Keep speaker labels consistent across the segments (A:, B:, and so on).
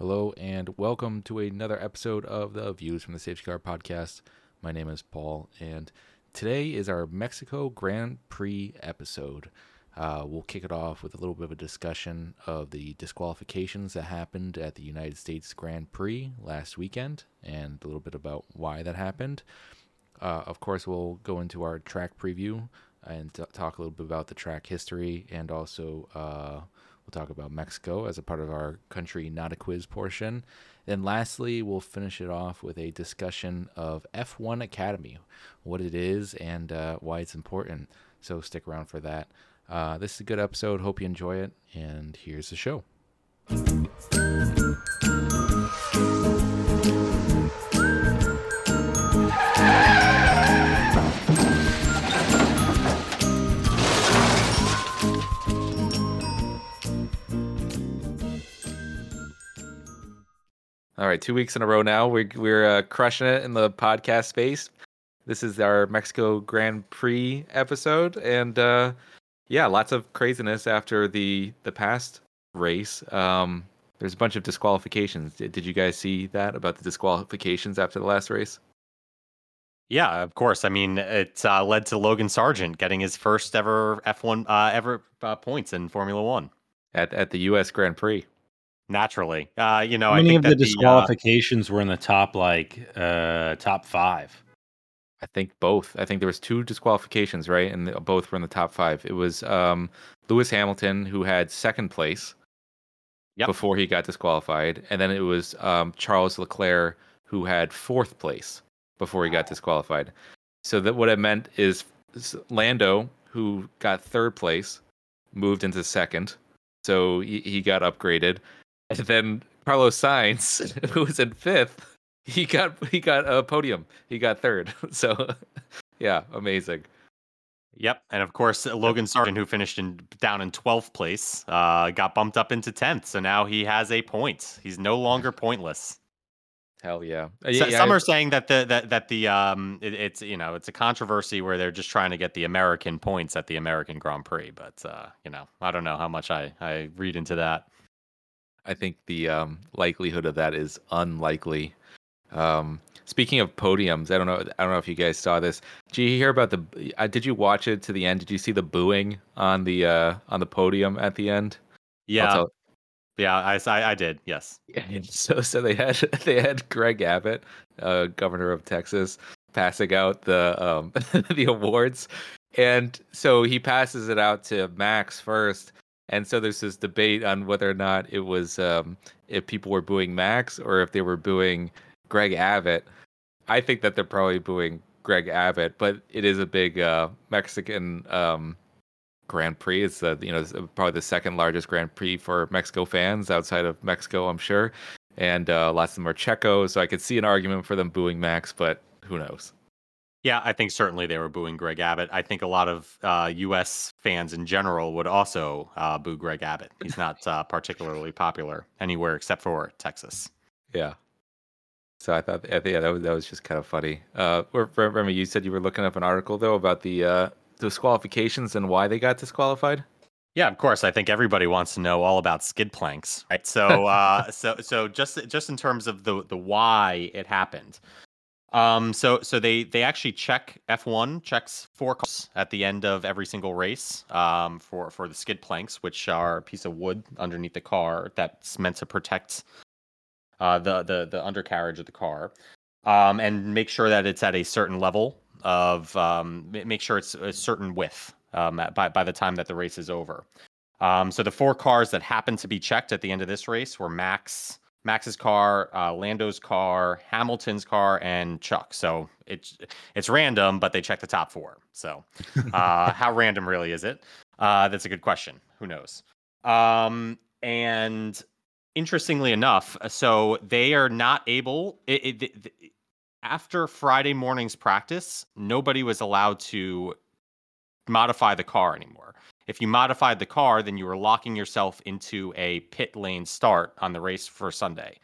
A: Hello, and welcome to another episode of the Views from the Safety Car podcast. My name is Paul, and today is our Mexico Grand Prix episode. Uh, we'll kick it off with a little bit of a discussion of the disqualifications that happened at the United States Grand Prix last weekend and a little bit about why that happened. Uh, of course, we'll go into our track preview and t- talk a little bit about the track history and also uh, We'll talk about Mexico as a part of our country not a quiz portion. Then lastly, we'll finish it off with a discussion of F1 Academy, what it is and uh, why it's important. So stick around for that. Uh, this is a good episode. Hope you enjoy it. And here's the show. All right, two weeks in a row now. We're we're uh, crushing it in the podcast space. This is our Mexico Grand Prix episode, and uh, yeah, lots of craziness after the the past race. Um, there's a bunch of disqualifications. Did, did you guys see that about the disqualifications after the last race?
B: Yeah, of course. I mean, it uh, led to Logan Sargent getting his first ever F1 uh, ever uh, points in Formula One
A: at at the U.S. Grand Prix
B: naturally. Uh, you know,
C: How many of the disqualifications the, uh, were in the top like uh top five?
A: I think both. I think there was two disqualifications, right? And both were in the top five. It was um, Lewis Hamilton who had second place yep. before he got disqualified, and then it was um, Charles Leclerc who had fourth place before he got disqualified. So that what it meant is Lando, who got third place, moved into second, so he, he got upgraded. And then Carlos Sainz, who was in fifth, he got he got a podium. He got third. So yeah, amazing.
B: Yep, and of course Logan Sargent, who finished in down in twelfth place, uh, got bumped up into tenth. So now he has a point. He's no longer pointless.
A: Hell yeah!
B: Uh, yeah, Some are saying that the that that the um it, it's you know it's a controversy where they're just trying to get the American points at the American Grand Prix, but uh, you know I don't know how much I I read into that.
A: I think the um, likelihood of that is unlikely. Um, speaking of podiums, I don't know. I don't know if you guys saw this. Did you hear about the? Uh, did you watch it to the end? Did you see the booing on the uh, on the podium at the end?
B: Yeah, yeah, I, I, I did. Yes.
A: So so they had they had Greg Abbott, uh, governor of Texas, passing out the um, the awards, and so he passes it out to Max first and so there's this debate on whether or not it was um, if people were booing Max or if they were booing Greg Abbott. I think that they're probably booing Greg Abbott, but it is a big uh, Mexican um, Grand Prix. It's uh, you know probably the second largest Grand Prix for Mexico fans outside of Mexico, I'm sure. And uh, lots of them are Checo, so I could see an argument for them booing Max, but who knows?
B: Yeah, I think certainly they were booing Greg Abbott. I think a lot of uh, U.S. fans in general would also uh, boo Greg Abbott. He's not uh, particularly popular anywhere except for Texas.
A: Yeah. So I thought, yeah, that was that was just kind of funny. Uh, Remy, you said you were looking up an article though about the uh, disqualifications and why they got disqualified.
B: Yeah, of course. I think everybody wants to know all about skid planks, right? So, uh, so, so just just in terms of the the why it happened. Um, so so they they actually check F1 checks four cars at the end of every single race um, for for the skid planks, which are a piece of wood underneath the car that's meant to protect uh, the the the undercarriage of the car, um, and make sure that it's at a certain level of um, make sure it's a certain width um, by by the time that the race is over. Um, so the four cars that happened to be checked at the end of this race were Max, Max's car, uh, Lando's car, Hamilton's car, and Chuck. So it's it's random, but they check the top four. So uh, how random really is it? Uh, that's a good question. Who knows? Um, and interestingly enough, so they are not able. It, it, it, after Friday morning's practice, nobody was allowed to modify the car anymore. If you modified the car, then you were locking yourself into a pit lane start on the race for Sunday.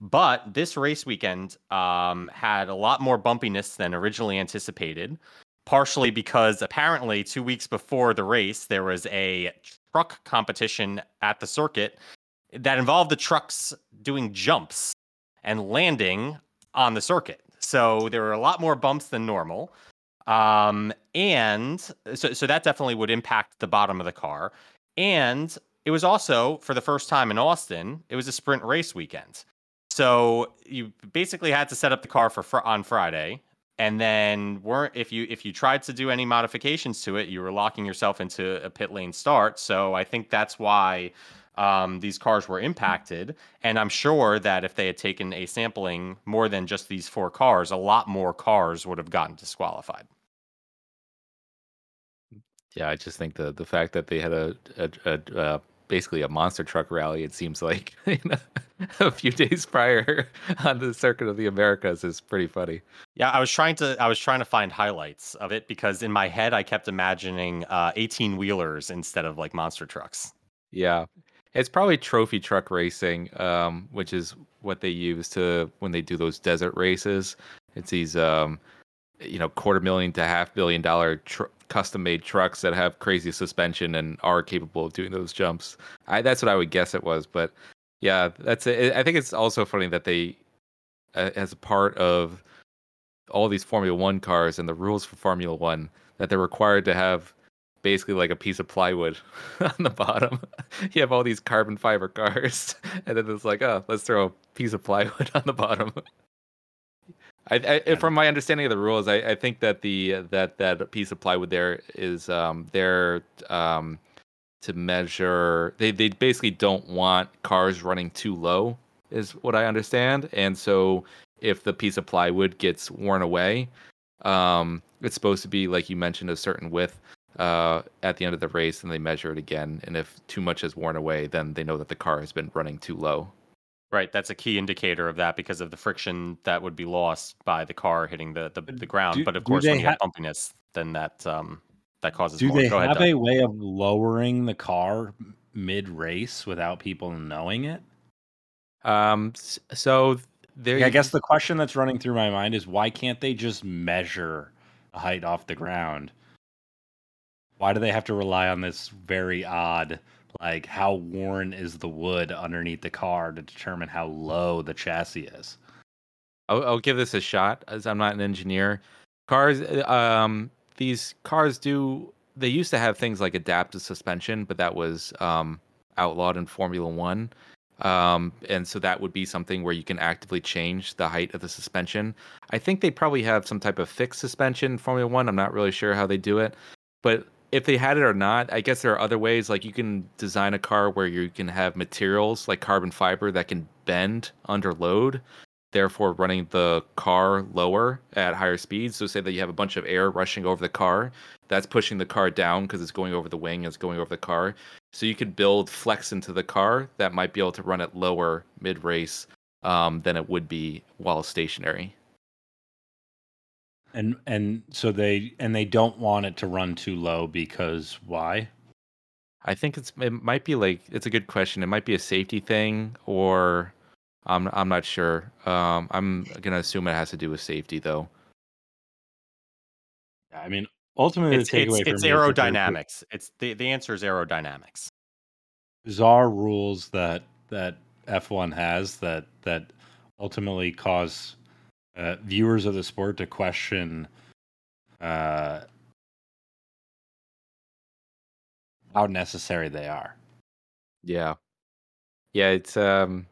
B: But this race weekend um, had a lot more bumpiness than originally anticipated, partially because apparently two weeks before the race, there was a truck competition at the circuit that involved the trucks doing jumps and landing on the circuit. So there were a lot more bumps than normal. Um, and so, so that definitely would impact the bottom of the car. And it was also, for the first time in Austin, it was a sprint race weekend. So you basically had to set up the car for fr- on Friday, and then weren't if you if you tried to do any modifications to it, you were locking yourself into a pit lane start. So I think that's why um, these cars were impacted. And I'm sure that if they had taken a sampling more than just these four cars, a lot more cars would have gotten disqualified.
A: Yeah, I just think the the fact that they had a, a, a, uh basically a monster truck rally. It seems like a few days prior on the circuit of the Americas is pretty funny.
B: Yeah, I was trying to I was trying to find highlights of it because in my head I kept imagining uh, 18 wheelers instead of like monster trucks.
A: Yeah, it's probably trophy truck racing, um, which is what they use to when they do those desert races. It's these um, you know quarter million to half billion dollar tr- custom made trucks that have crazy suspension and are capable of doing those jumps. I, that's what I would guess it was, but yeah, that's it. I think it's also funny that they, uh, as a part of all these Formula One cars and the rules for Formula One, that they're required to have basically like a piece of plywood on the bottom. you have all these carbon fiber cars, and then it's like, oh, let's throw a piece of plywood on the bottom. I, I, from my understanding of the rules, I, I think that the that that piece of plywood there is um, there um, to measure. They they basically don't want cars running too low, is what I understand. And so if the piece of plywood gets worn away, um, it's supposed to be like you mentioned a certain width uh, at the end of the race, and they measure it again. And if too much is worn away, then they know that the car has been running too low.
B: Right, that's a key indicator of that because of the friction that would be lost by the car hitting the the, the ground.
C: Do-
B: but of course,
C: they
B: when you
C: ha-
B: have bumpiness, then that um that causes
C: Do
B: more.
C: they
B: Go
C: have
B: Doug.
C: a way of lowering the car mid race without people knowing it?
A: Um, so there,
C: Yeah, I guess the question that's running through my mind is why can't they just measure height off the ground? Why do they have to rely on this very odd, like how worn is the wood underneath the car to determine how low the chassis is?
A: I'll, I'll give this a shot as I'm not an engineer. Cars, uh, um, these cars do. They used to have things like adaptive suspension, but that was um, outlawed in Formula One. Um, and so that would be something where you can actively change the height of the suspension. I think they probably have some type of fixed suspension in Formula One. I'm not really sure how they do it, but if they had it or not, I guess there are other ways. Like you can design a car where you can have materials like carbon fiber that can bend under load, therefore running the car lower at higher speeds. So say that you have a bunch of air rushing over the car, that's pushing the car down because it's going over the wing, it's going over the car. So you could build flex into the car that might be able to run it lower mid race um, than it would be while stationary.
C: And and so they and they don't want it to run too low because why?
A: I think it's it might be like it's a good question. It might be a safety thing, or I'm I'm not sure. Um, I'm gonna assume it has to do with safety though.
C: I mean, ultimately,
B: It's
C: the takeaway
B: it's, it's aerodynamics. It's the the answer is aerodynamics.
C: bizarre rules that that F1 has that that ultimately cause uh, viewers of the sport to question uh, how necessary they are.
A: Yeah, yeah. It's um,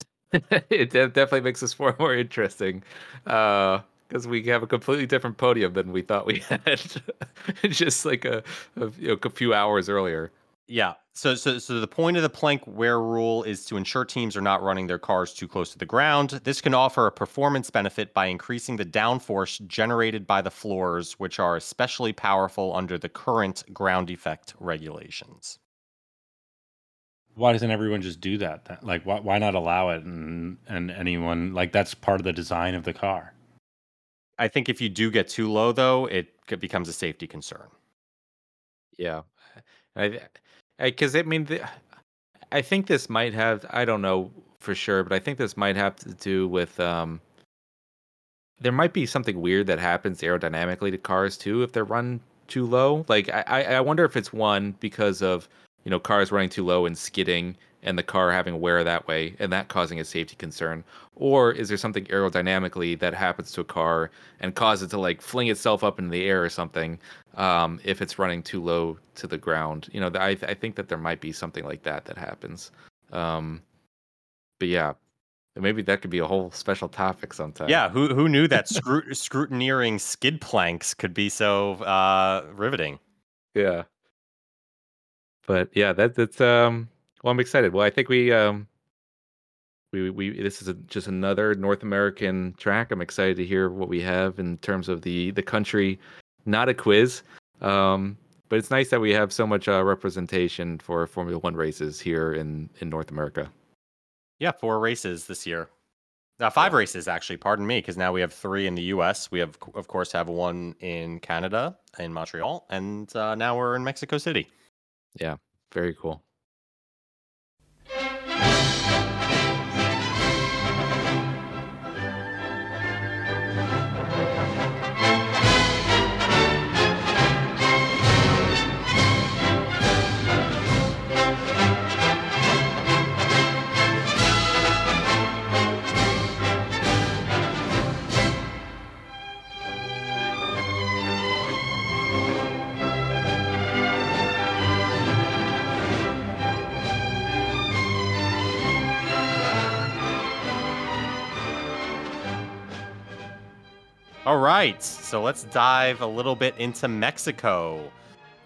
A: it definitely makes this more more interesting, uh, because we have a completely different podium than we thought we had, just like a, a you know, a few hours earlier.
B: Yeah. So so so the point of the plank wear rule is to ensure teams are not running their cars too close to the ground. This can offer a performance benefit by increasing the downforce generated by the floors, which are especially powerful under the current ground effect regulations.
C: Why doesn't everyone just do that? That- Like, why, why not allow it? And and anyone like that's part of the design of the car.
B: I think if you do get too low though, it becomes a safety concern.
A: Yeah, I, because I, mean, the, I think this might have. I don't know for sure, but I think this might have to do with. Um, there might be something weird that happens aerodynamically to cars too if they're run too low. Like I, I I wonder if it's one because of you know cars running too low and skidding and the car having wear that way and that causing a safety concern or is there something aerodynamically that happens to a car and causes it to like fling itself up into the air or something um, if it's running too low to the ground you know I, I think that there might be something like that that happens um, but yeah maybe that could be a whole special topic sometime
B: Yeah, who who knew that scru- scrutineering skid planks could be so uh, riveting?
A: Yeah. But yeah, that that's um well I'm excited. Well, I think we um we we this is a, just another North American track. I'm excited to hear what we have in terms of the the country. Not a quiz. Um but it's nice that we have so much uh, representation for Formula 1 races here in in North America.
B: Yeah, four races this year. Uh, five
A: Yeah.
B: races actually. Pardon me, because now we have three in the U.S. We have, of course, have one in Canada in Montreal, and uh, now we're in Mexico City.
A: Yeah, very cool.
B: All right, so let's dive a little bit into Mexico.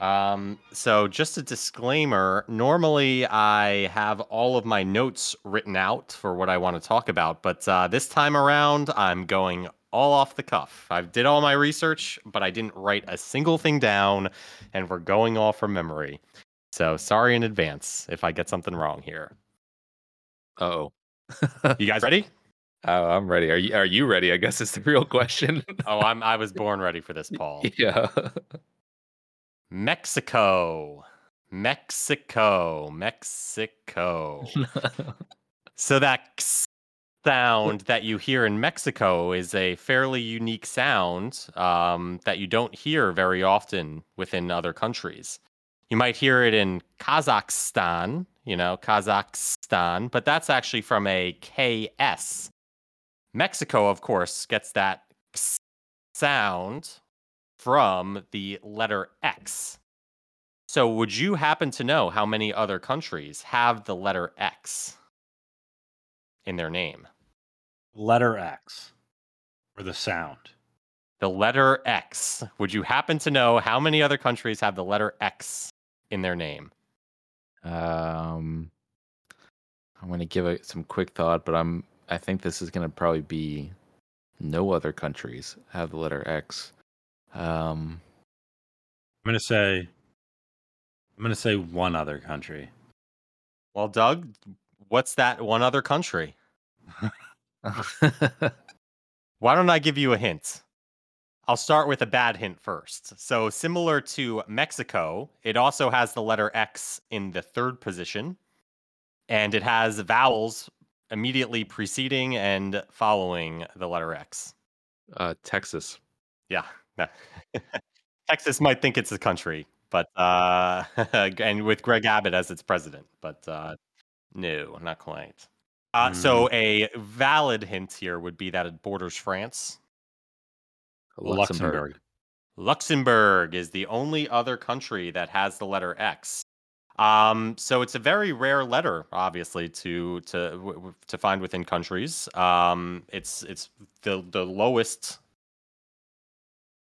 B: Um, so just a disclaimer, normally I have all of my notes written out for what I want to talk about, but uh, this time around I'm going all off the cuff. I did all my research, but I didn't write a single thing down, and we're going all from memory. So sorry in advance if I get something wrong here.
A: Oh.
B: You guys ready?
A: oh, I'm ready. Are you are you ready? I guess is the real question.
B: Oh, I'm I was born ready for this, Paul.
A: yeah.
B: Mexico. Mexico. Mexico. so that sound that you hear in Mexico is a fairly unique sound um, that you don't hear very often within other countries. You might hear it in Kazakhstan, you know, Kazakhstan, but that's actually from a KS. Mexico, of course, gets that x sound from the letter X. So, would you happen to know how many other countries have the letter X in their name?
C: Letter X or the sound.
B: The letter X. Would you happen to know how many other countries have the letter X in their name?
A: Um, I'm gonna give it some quick thought, but I'm I think this is gonna probably be no other countries have the letter X. Um,
C: I'm gonna say I'm gonna say one other country.
B: Well, Doug, what's that one other country? Why don't I give you a hint? I'll start with a bad hint first. So, similar to Mexico, it also has the letter X in the third position, and it has vowels immediately preceding and following the letter X.
A: uh, Texas.
B: Yeah. Texas might think it's a country, but uh, and with Greg Abbott as its president, but uh, no, not quite. Uh, So a valid hint here would be that it borders France.
C: Luxembourg.
B: Luxembourg is the only other country that has the letter X. Um, so it's a very rare letter, obviously, to to to find within countries. Um, it's it's the the lowest.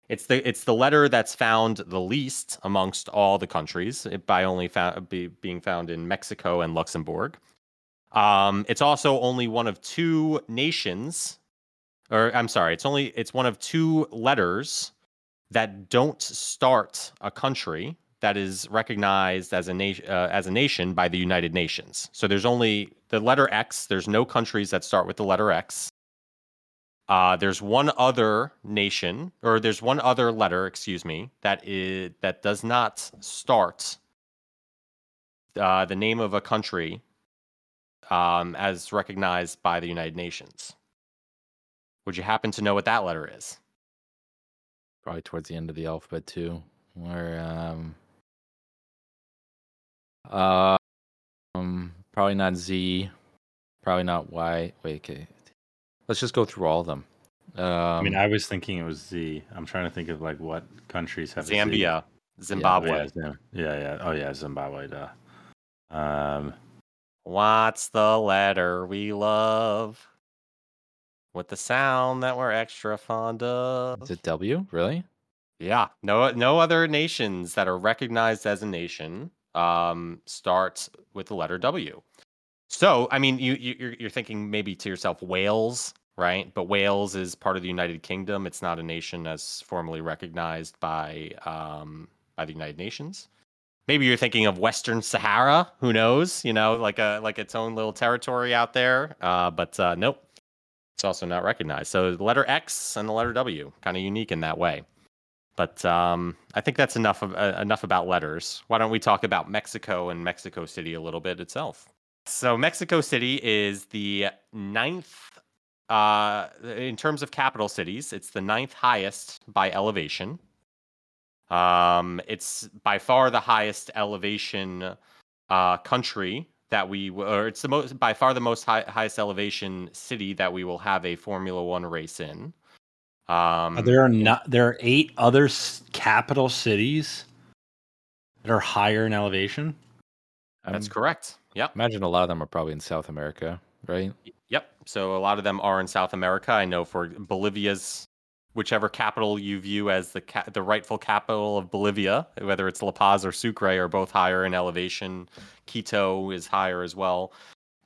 B: It's the it's the letter that's found the least amongst all the countries, by only found, be, being found in Mexico and Luxembourg. Um, it's also only one of two nations, or I'm sorry, it's only it's one of two letters that don't start a country that is recognized as a nation uh, as a nation by the United Nations. So there's only the letter X. There's no countries that start with the letter X. Uh, there's one other nation, or there's one other letter, excuse me, that is that does not start uh, the name of a country um, as recognized by the United Nations. Would you happen to know what that letter is?
A: Probably towards the end of the alphabet too. Where um, uh, um, Probably not Z. Probably not Y. Wait, okay. Let's just go through all of them. Um,
C: I mean, I was thinking it was Z. I'm trying to think of like what countries have.
B: Zambia, Zimbabwe.
C: yeah, yeah, yeah. Oh yeah, Zimbabwe. Duh. Um,
B: What's the letter we love? With the sound that we're extra fond of.
A: is it W? Really?
B: Yeah, no, no other nations that are recognized as a nation um, start with the letter W. So, I mean, you, you you're, you're thinking maybe to yourself Wales, right? But Wales is part of the United Kingdom. It's not a nation as formally recognized by um, by the United Nations. Maybe you're thinking of Western Sahara. Who knows? You know, like a like its own little territory out there. Uh, but uh, nope, it's also not recognized. So the letter X and the letter W, kind of unique in that way. But um, I think that's enough of uh, enough about letters. Why don't we talk about Mexico and Mexico City a little bit itself? So Mexico City is the ninth uh, in terms of capital cities. It's the ninth highest by elevation. Um, it's by far the highest elevation uh, country that we, or it's the most by far the most high, highest elevation city that we will have a Formula One race in. Um,
C: there are not. There are eight other s- capital cities that are higher in elevation.
B: that's
A: I'm-
B: correct. Yep.
A: Imagine a lot of them are probably in South America, right?
B: Yep. So a lot of them are in South America. I know for Bolivia's, whichever capital you view as the ca- the rightful capital of Bolivia, whether it's La Paz or Sucre, are both higher in elevation. Quito is higher as well.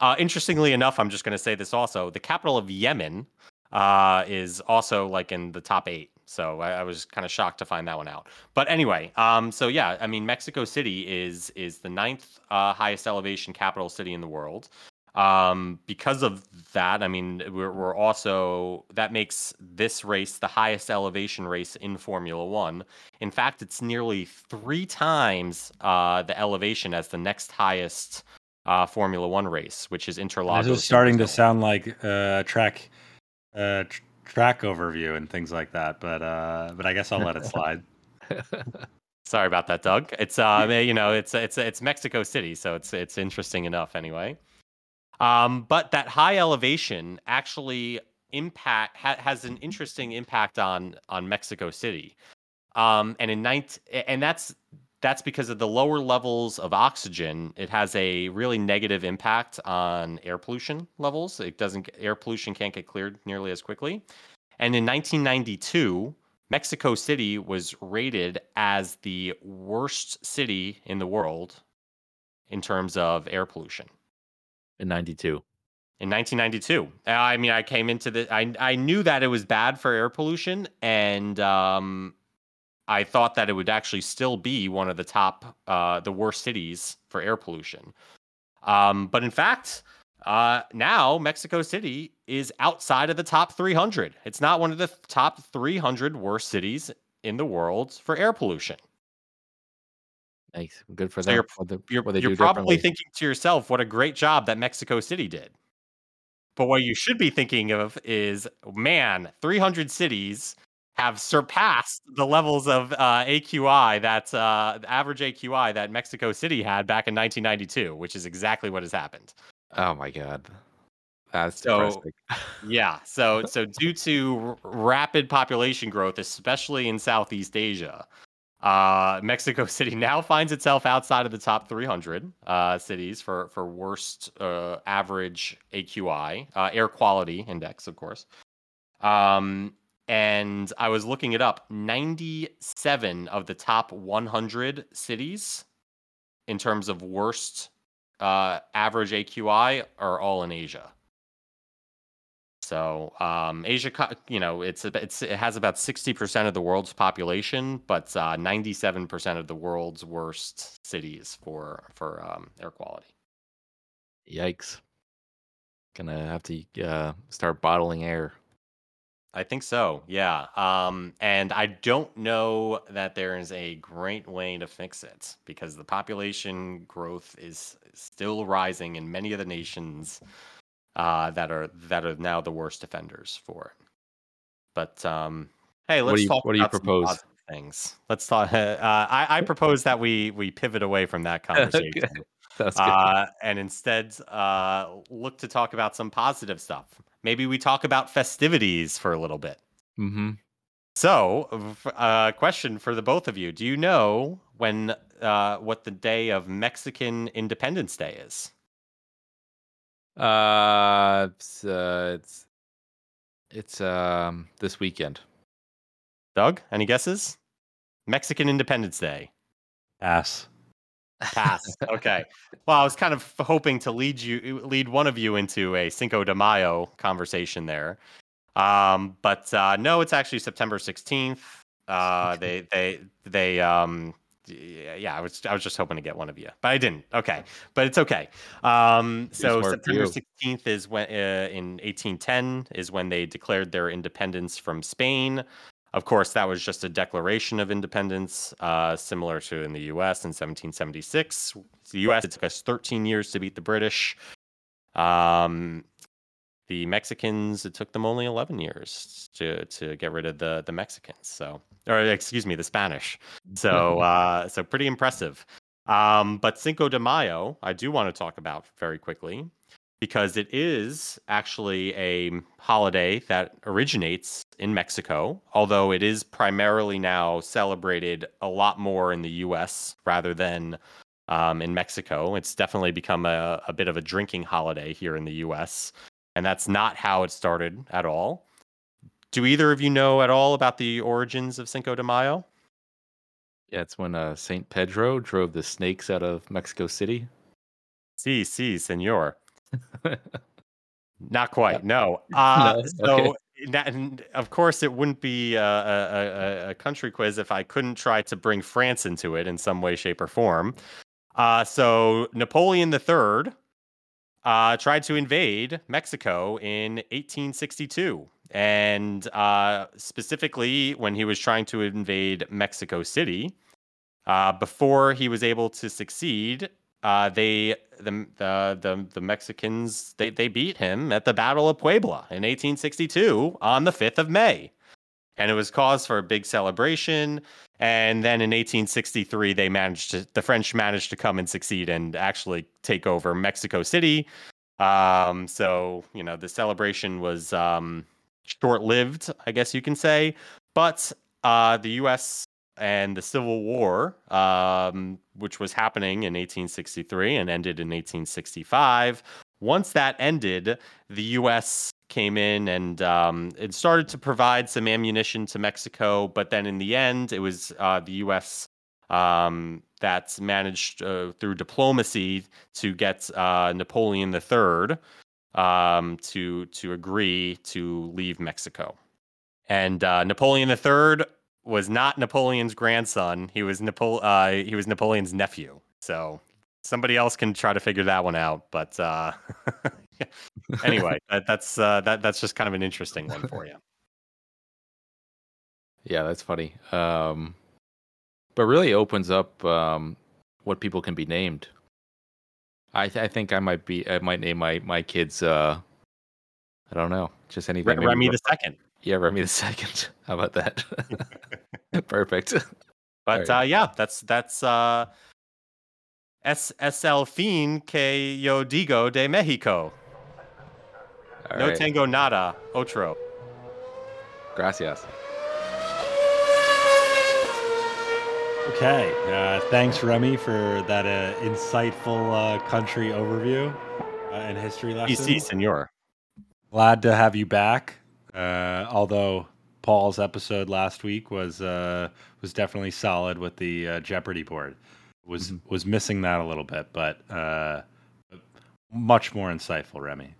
B: Uh, interestingly enough, I'm just going to say this also: the capital of Yemen uh, is also like in the top eight. So I, I was kind of shocked to find that one out. But anyway, um, so yeah, I mean, Mexico City is is the ninth uh, highest elevation capital city in the world um because of that i mean we're, we're also that makes this race the highest elevation race in formula one in fact it's nearly three times uh the elevation as the next highest uh formula one race which is interlagos
C: This is starting to sound like uh, track, uh, tr- track overview and things like that. But uh, but I guess I'll let it slide.
B: Sorry about that, Doug. It's uh, you know, it's it's it's Mexico City, so it's it's interesting enough anyway. Um, but that high elevation actually impact ha- has an interesting impact on on Mexico City. Um, and in ninth, and that's that's because of the lower levels of oxygen. It has a really negative impact on air pollution levels. It doesn't air pollution can't get cleared nearly as quickly. And in 1992, Mexico City was rated as the worst city in the world in terms of air pollution
A: In 92.
B: in 1992. Uh, I mean, I came into the I I knew that it was bad for air pollution, and um, I thought that it would actually still be one of the top, uh, the worst cities for air pollution. Um, but in fact, uh, now Mexico City is outside of the top 300. It's not one of the top 300 worst cities in the world for air pollution.
A: Nice. Good for
B: So
A: them.
B: you're-
A: what, the,
B: You're,
A: what they
B: you're probably thinking to yourself, what a great job that Mexico City did. But what you should be thinking of is, man, 300 cities have surpassed the levels of uh, AQI that uh, the average AQI that Mexico City had back in 1992, which is exactly what has happened.
A: Oh my god. That's
B: So- Yeah. So so due to r- rapid population growth, especially in Southeast Asia, uh, Mexico City now finds itself outside of the top 300 uh, cities for for worst uh, average AQI, uh, air quality index, of course. Um, and I was looking it up. 97 of the top 100 cities, in terms of worst uh, average AQI, are all in Asia. So um, Asia, you know, it's it's it has about sixty percent of the world's population, but ninety-seven percent of the world's worst cities for for um, air quality.
A: Yikes. Gonna have to uh, start bottling air.
B: I think so. Yeah. Um, and I don't know that there is a great way to fix it because the population growth is still rising in many of the nations uh, that are that are now the worst offenders for it. But um, hey,
A: What
B: let's
A: do you-
B: talk
A: what do you
B: about
A: propose?
B: things. Let's talk. Uh, I, I propose that we we pivot away from that conversation.
A: That's good.
B: uh, and instead uh, look to talk about some positive stuff. Maybe we talk about festivities for a little bit.
A: mm-hmm.
B: So, f- uh, question for the both of you: Do you know when uh, what the day of Mexican Independence Day is?
A: Uh, it's, uh, it's it's um this weekend.
B: Doug, any guesses? Mexican Independence Day.
C: Pass.
B: Pass. Okay. Well, I was kind of hoping to lead you, lead one of you into a Cinco de Mayo conversation there, um, but uh, no, it's actually September sixteenth. Uh, they, they, they, um, yeah, I was, I was just hoping to get one of you, but I didn't. Okay, but it's okay. Um, so September sixteenth is when, uh, in eighteen ten, is when they declared their independence from Spain. Of course, that was just a declaration of independence, uh, similar to in the U.S. in 1776. The U.S. it took us 13 years to beat the British. Um, the Mexicans it took them only 11 years to to get rid of the the Mexicans. So, or excuse me, the Spanish. So, uh, so pretty impressive. Um, but Cinco de Mayo, I do want to talk about very quickly because it is actually a holiday that originates in Mexico, although it is primarily now celebrated a lot more in the US rather than um, in Mexico. It's definitely become a, a bit of a drinking holiday here in the US, and that's not how it started at all. Do either of you know at all about the origins of Cinco de Mayo?
A: Yeah, it's when uh, Saint Pedro drove the snakes out of Mexico City.
B: Si, si, senor. Not quite. No. Uh,
A: No?
B: So,
A: Okay.
B: and of course, it wouldn't be a, a, a, a country quiz if I couldn't try to bring France into it in some way, shape, or form. Uh, so, Napoleon III uh, tried to invade Mexico in 1862. And uh, specifically, when he was trying to invade Mexico City, uh, before he was able to succeed, uh, they the, the the the Mexicans they they beat him at the Battle of Puebla in 1862 on the 5th of May, and it was cause for a big celebration. And then in 1863, they managed to the French managed to come and succeed and actually take over Mexico City. Um, so you know the celebration was um, short-lived, I guess you can say, but uh, the U.S and the Civil War, um, which was happening in 1863 and ended in 1865. Once that ended, the U.S. came in and um, it started to provide some ammunition to Mexico, but then in the end, it was uh, the U.S. Um, that managed uh, through diplomacy to get uh, Napoleon III um, to to agree to leave Mexico. And uh, Napoleon III was not Napoleon's grandson. He was Napo- uh, he was Napoleon's nephew. So somebody else can try to figure that one out. But uh, anyway, that, that's uh, that that's just kind of an interesting one for you.
A: Yeah, that's funny. Um, but really opens up um, what people can be named. I, th- I think I might be I might name my my kids. Uh, I don't know, just anything.
B: Remy the second.
A: Yeah, Remy the second. How about that? Perfect.
B: But
A: Alright.
B: uh, yeah, that's that's uh, es es el fin que yo digo de Mexico.
A: All
B: no
A: right.
B: tengo nada otro.
A: Gracias.
C: Okay. Uh, thanks, Remy, for that uh, insightful uh, country overview uh, and history lesson.
B: PC, senor.
C: Glad to have you back. Uh, although Paul's episode last week was uh, was definitely solid with the uh, Jeopardy board. Was
A: Mhm.
C: was missing that a little bit, but uh, much more insightful, Remy.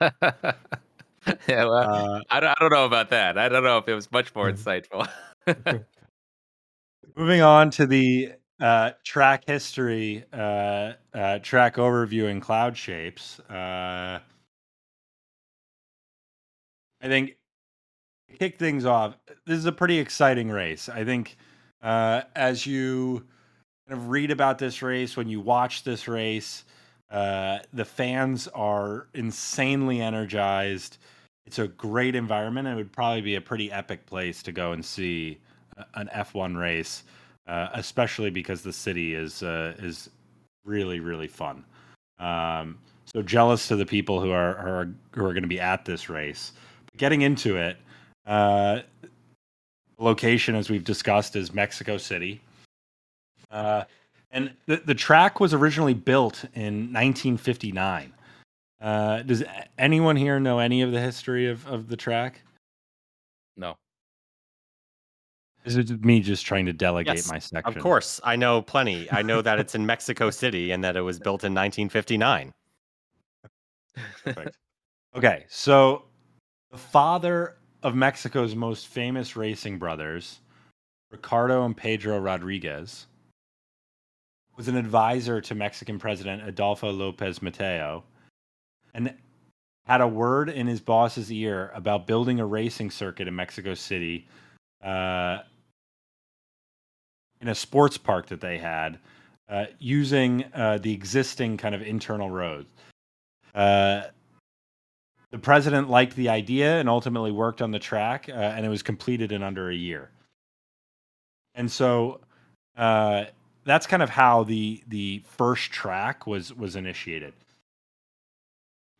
A: yeah, well,
C: Uh,
A: I, don't, I don't know about that. I don't know if it was much more
C: Mhm.
A: insightful.
C: moving on to the uh, track history, uh, uh, track overview and cloud shapes. Uh, I think kick things off. This is a pretty exciting race. I think uh, as you kind of read about this race, when you watch this race, uh, the fans are insanely energized. It's a great environment. It would probably be a pretty epic place to go and see an F1 race, uh, especially because the city is uh, is really really fun. Um, so jealous to the people who are, are who are going to be at this race. Getting into it, uh, location as we've discussed is Mexico City, uh, and the the track was originally built in 1959. Uh, does anyone here know any of the history of, of the track?
A: No.
C: This is me just trying to delegate
B: Yes,
C: my section.
B: Of course, I know plenty. I know that it's in Mexico City and that it was built in 1959.
C: Perfect. Okay, so the father of Mexico's most famous racing brothers, Ricardo and Pedro Rodriguez, was an advisor to Mexican President Adolfo Lopez Mateo and had a word in his boss's ear about building a racing circuit in Mexico City uh, in a sports park that they had uh, using uh, the existing kind of internal roads. The president liked the idea and ultimately worked on the track, uh, and it was completed in under a year. And so uh, that's kind of how the the first track was was initiated.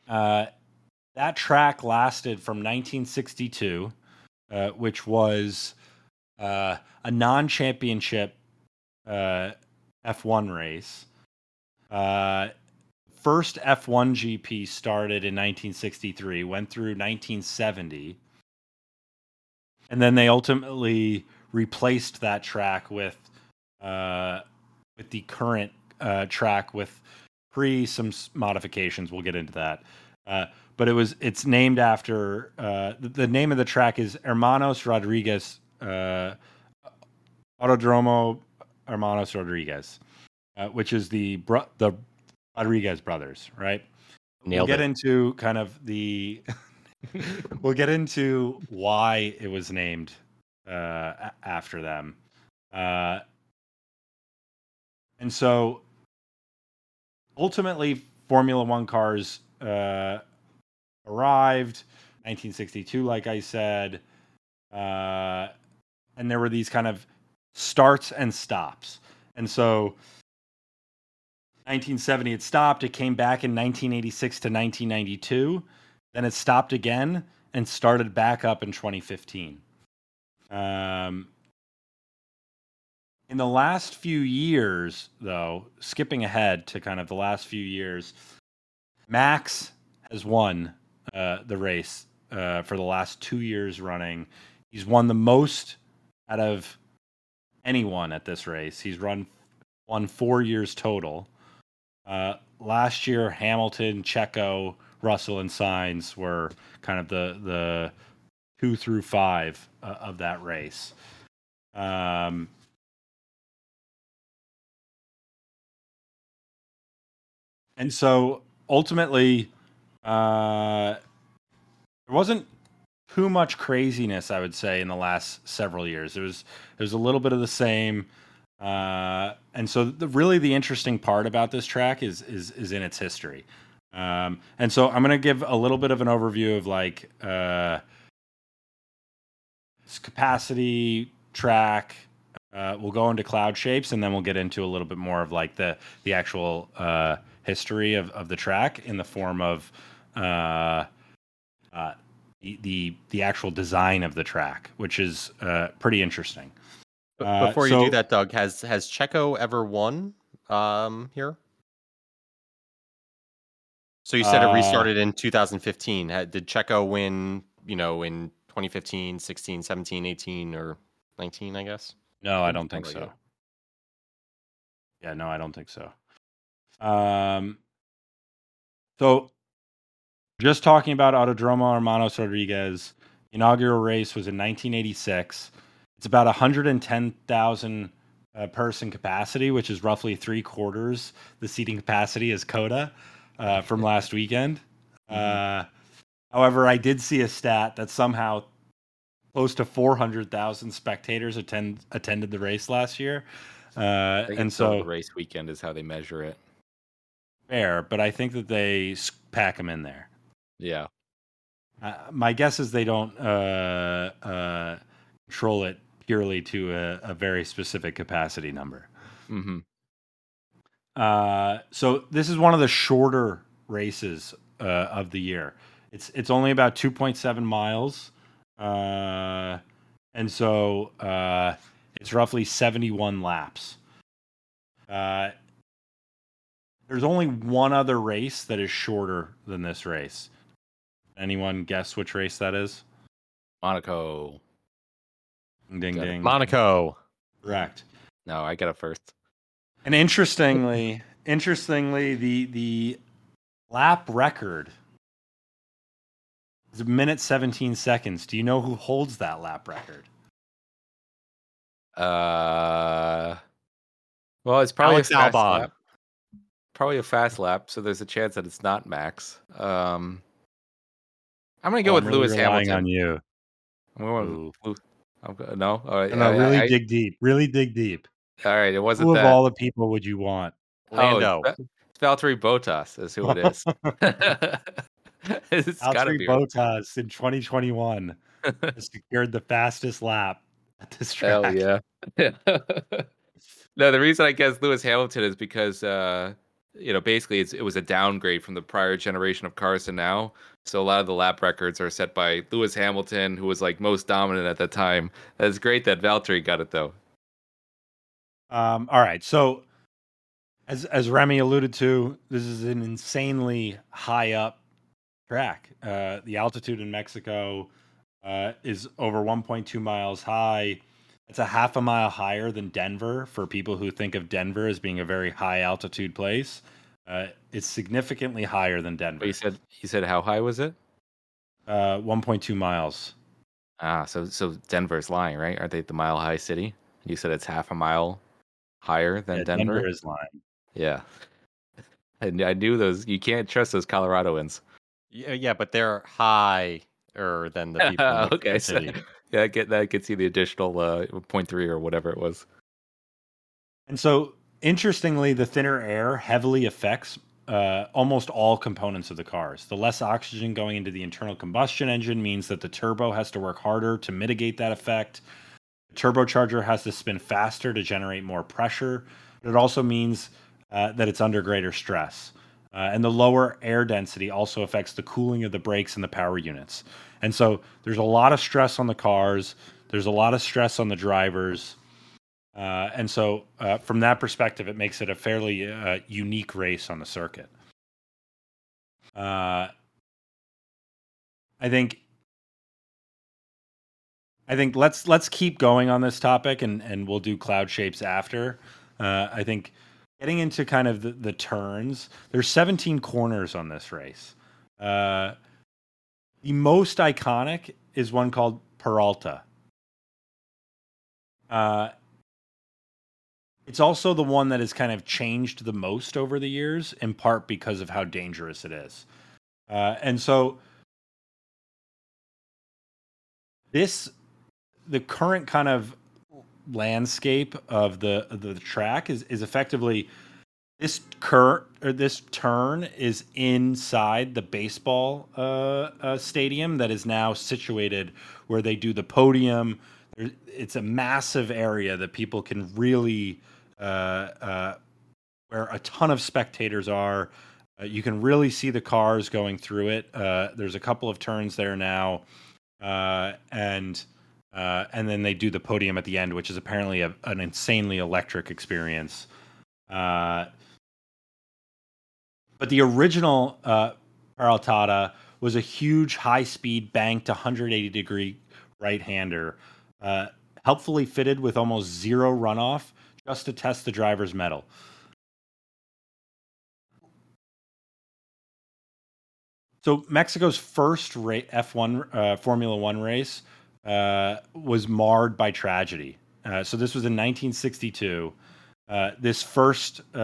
C: Uh, that track lasted from 1962, uh, which was uh, a non-championship uh, F1 race. First F1 GP started in 1963, went through 1970, and then they ultimately replaced that track with uh, with the current uh, track with pre some modifications. We'll get into that. Uh, but it was it's named after uh, the, the name of the track is Hermanos Rodriguez uh, Autodromo Hermanos Rodriguez, uh, which is the bro- the Rodriguez brothers, right?
B: Nailed
C: we'll get
B: it.
C: into kind of the we'll get into why it was named uh, after them. Uh, and so ultimately, Formula One cars uh, arrived 1962, like I said. Uh, and there were these kind of starts and stops. And so 1970 it stopped. It came back in 1986 to 1992 then it stopped again and started back up in 2015 um, in the last few years though skipping ahead to kind of the last few years max has won uh, the race uh, for the last two years running. He's won the most out of anyone at this race. He's run won four years total uh, last year, Hamilton, Checo, Russell, and Sainz were kind of the the two through five uh, of that race. Um, and so ultimately, uh, there wasn't too much craziness, I would say, in the last several years. It was it was a little bit of the same. Uh, and so, the, really, the interesting part about this track is is is in its history. Um, and so, I'm going to give a little bit of an overview of like uh, capacity, track. Uh, we'll go into cloud shapes, and then we'll get into a little bit more of like the the actual uh, history of, of the track in the form of uh, uh, the, the the actual design of the track, which is uh, pretty interesting. Uh,
B: Before you
C: so-
B: do that, Doug, has has Checo ever won um, here? So you said
C: Uh,
B: it restarted in 2015. Did Checo win, you know, in 2015, 16, 17, 18, or 19, I guess?
C: No, I don't think so.
A: it.
C: Yeah, no, I don't think so. Um, so just talking about Autodromo Hermanos Rodriguez, inaugural race was in 1986. It's about 110,000 uh, person capacity, which is roughly three quarters the seating capacity as COTA uh, from last weekend. Uh, however, I did see a stat that somehow close to 400,000 spectators attend attended the race last year. Uh, and so
A: the race weekend is how they measure it.
C: fair, but I think that they pack them in there.
A: Yeah.
C: Uh, my guess is they don't uh, uh, control it purely to a, a very specific capacity number.
A: Mm-hmm.
C: uh, so this is one of the shorter races uh, of the year. It's it's only about 2.7 miles, uh, and so uh, it's roughly 71 laps. Uh, there's only one other race that is shorter than this race. Anyone guess which race that is?
A: Monaco.
C: Ding
A: Got it.
C: ding.
B: Monaco.
C: Correct.
A: No, I got it first.
C: And interestingly, interestingly, the the lap record is a minute 17 seconds. Do you know who holds that lap record?
A: Uh, well, it's probably
B: Alex
A: a fast
B: Albon.
A: lap. Probably a fast lap, so there's a chance that it's not Max. Um, I'm gonna go
C: Oh,
A: with
C: really
A: Lewis Hamilton.
C: on you.
A: I'm going with I'm no, all right.
C: No,
A: I-
C: really
A: I-
C: dig deep. Really dig deep.
A: all right, it wasn't
C: Who of all the people would you want?
B: Lando.
A: Oh, it's, Valtteri Bottas is who it is. it's
C: Valtteri
A: be.
C: Bottas in 2021 has secured the fastest lap at this track.
A: Hell yeah. no, the reason I guess Lewis Hamilton is because uh, you know basically it was a downgrade from the prior generation of cars to now. So a lot of the lap records are set by Lewis Hamilton, who was like most dominant at the time. That's great that Valtteri got it though.
C: Um, all right. So, as as Remy alluded to, this is an insanely high up track. Uh, the altitude in Mexico uh, is over 1.2 miles high. It's a half a mile higher than Denver. For people who think of Denver as being a very high altitude place, uh, it's significantly higher than Denver.
A: But you said you said how high was it?
C: Uh, 1.2 miles.
A: Ah, so so Denver's lying, right? Aren't they the mile high city? You said it's half a mile higher than
C: Yeah,
A: Denver.
C: Denver is lying.
A: Yeah. And I knew those. You can't trust those Coloradoans.
B: Yeah, yeah, but they're higher than the people. in Mexico
A: okay, so,
B: City.
A: Yeah, get that gets you the additional uh, point three or whatever it was.
C: And so, interestingly, the thinner air heavily affects uh, almost all components of the cars. The less oxygen going into the internal combustion engine means that the turbo has to work harder to mitigate that effect. The turbocharger has to spin faster to generate more pressure. It also means uh, that it's under greater stress. Uh, and the lower air density also affects the cooling of the brakes and the power units. And so there's a lot of stress on the cars. There's a lot of stress on the drivers. Uh, and so, uh, from that perspective, it makes it a fairly uh, unique race on the circuit. Uh, I think. I think let's let's keep going on this topic, and and we'll do cloud shapes after. Uh, I think getting into kind of the, the turns. There's 17 corners on this race. The most iconic is one called Peralta. Uh, it's also the one that has kind of changed the most over the years, in part because of how dangerous it is. Uh, and so, this, the current kind of landscape of the of the track is is effectively this cur or this turn is inside the baseball uh, uh, stadium that is now situated where they do the podium. It's a massive area that people can really, uh, uh, where a ton of spectators are. Uh, you can really see the cars going through it. Uh, there's a couple of turns there now, and and then they do the podium at the end, which is apparently a, an insanely electric experience. Uh, but the original uh, Peraltada was a huge high speed banked 180 degree right hander, uh, helpfully fitted with almost zero runoff just to test the driver's metal. So Mexico's first ra- F1 uh, Formula One race uh, was marred by tragedy. Uh, so this was in 1962. Uh, this first uh,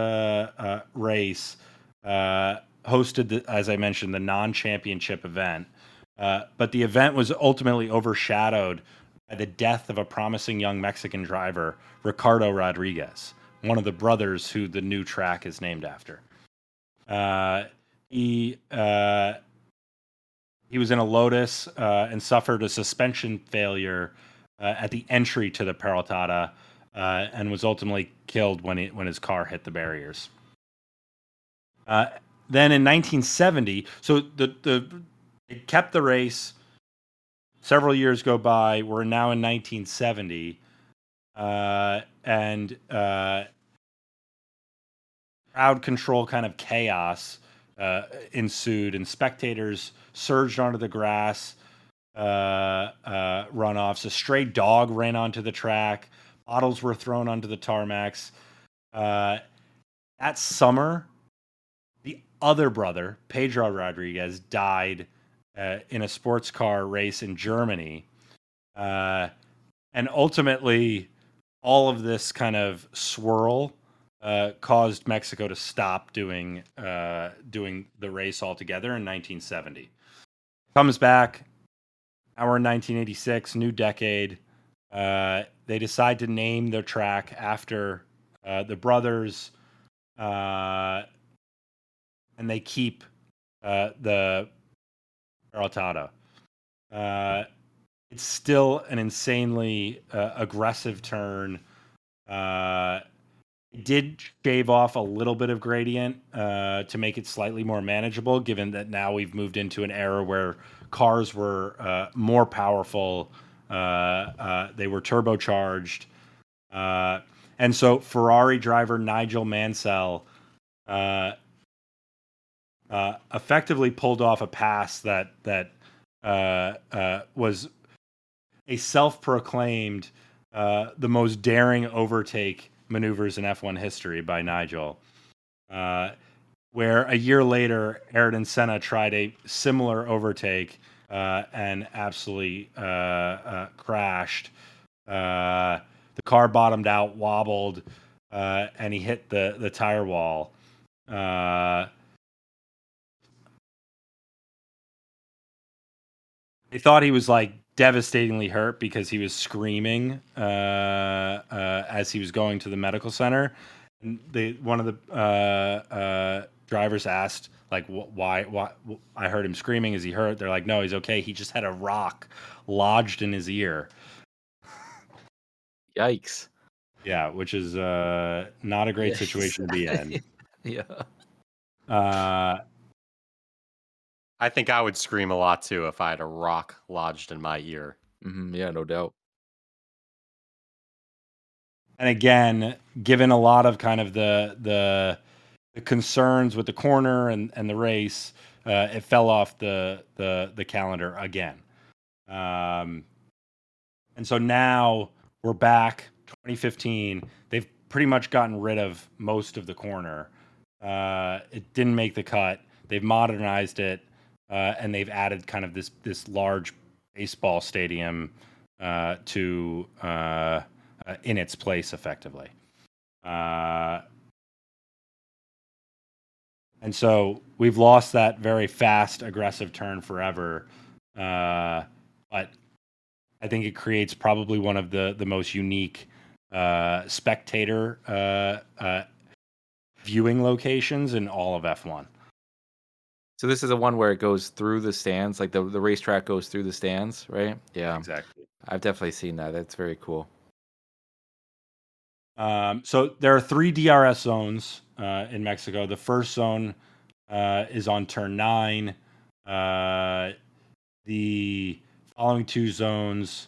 C: uh, race uh, hosted, the, as I mentioned, the non-championship event, uh, but the event was ultimately overshadowed by the death of a promising young Mexican driver, Ricardo Rodriguez, one of the brothers who the new track is named after. Uh, he uh, he was in a Lotus uh, and suffered a suspension failure uh, at the entry to the Peraltada uh, and was ultimately killed when he, when his car hit the barriers. Uh, then in 1970, so the the it kept the race. Several years go by. We're now in 1970, uh, and uh, crowd control kind of chaos uh, ensued, and spectators surged onto the grass. Uh, uh, runoffs. A stray dog ran onto the track. Bottles were thrown onto the tarmacs. Uh, that summer, other brother, Pedro Rodriguez, died uh, in a sports car race in Germany. Uh, and ultimately, all of this kind of swirl uh, caused Mexico to stop doing uh, doing the race altogether in 1970. Comes back. We're in 1986, new decade. Uh, they decide to name their track after uh, the brothers, uh, and they keep uh, the Peraltada. Uh, it's still an insanely uh, aggressive turn. Uh, it did shave off a little bit of gradient uh, to make it slightly more manageable, given that now we've moved into an era where cars were uh, more powerful. Uh, uh, they were turbocharged. Uh, and so Ferrari driver Nigel Mansell uh, effectively pulled off a pass that that uh, uh, was a self-proclaimed uh, the most daring overtake maneuvers in F1 history by Nigel. Uh, where a year later, Ayrton Senna tried a similar overtake uh, and absolutely crashed. Uh, the car bottomed out, wobbled, uh, and he hit the the tire wall. Uh, they thought he was like devastatingly hurt because he was screaming uh, uh, as he was going to the medical center. And they one of the uh, uh, drivers asked like wh- why why I heard him screaming is he hurt they're like no he's okay he just had a rock lodged in his ear
A: Yikes.
C: yeah which is uh not a great situation to be in
A: yeah.
C: uh
B: I think I would scream a lot too if I had a rock lodged in my ear.
A: hmm yeah, no doubt.
C: and again given a lot of kind of the the, the concerns with the corner and and the race uh it fell off the the the calendar again. Um and so now we're back 2015 they've pretty much gotten rid of most of the corner. Uh it didn't make the cut. They've modernized it uh and they've added kind of this this large baseball stadium uh to uh uh, in its place effectively. Uh, and so we've lost that very fast, aggressive turn forever. Uh, but I think it creates probably one of the, the most unique spectator viewing locations in all of F1.
A: So this is the one where it goes through the stands, like the the racetrack goes through the stands, right? Yeah,
C: Exactly.
A: I've definitely seen that. That's very cool.
C: Um, so there are three DRS zones uh, in Mexico. The first zone uh, is on turn nine. Uh, the following two zones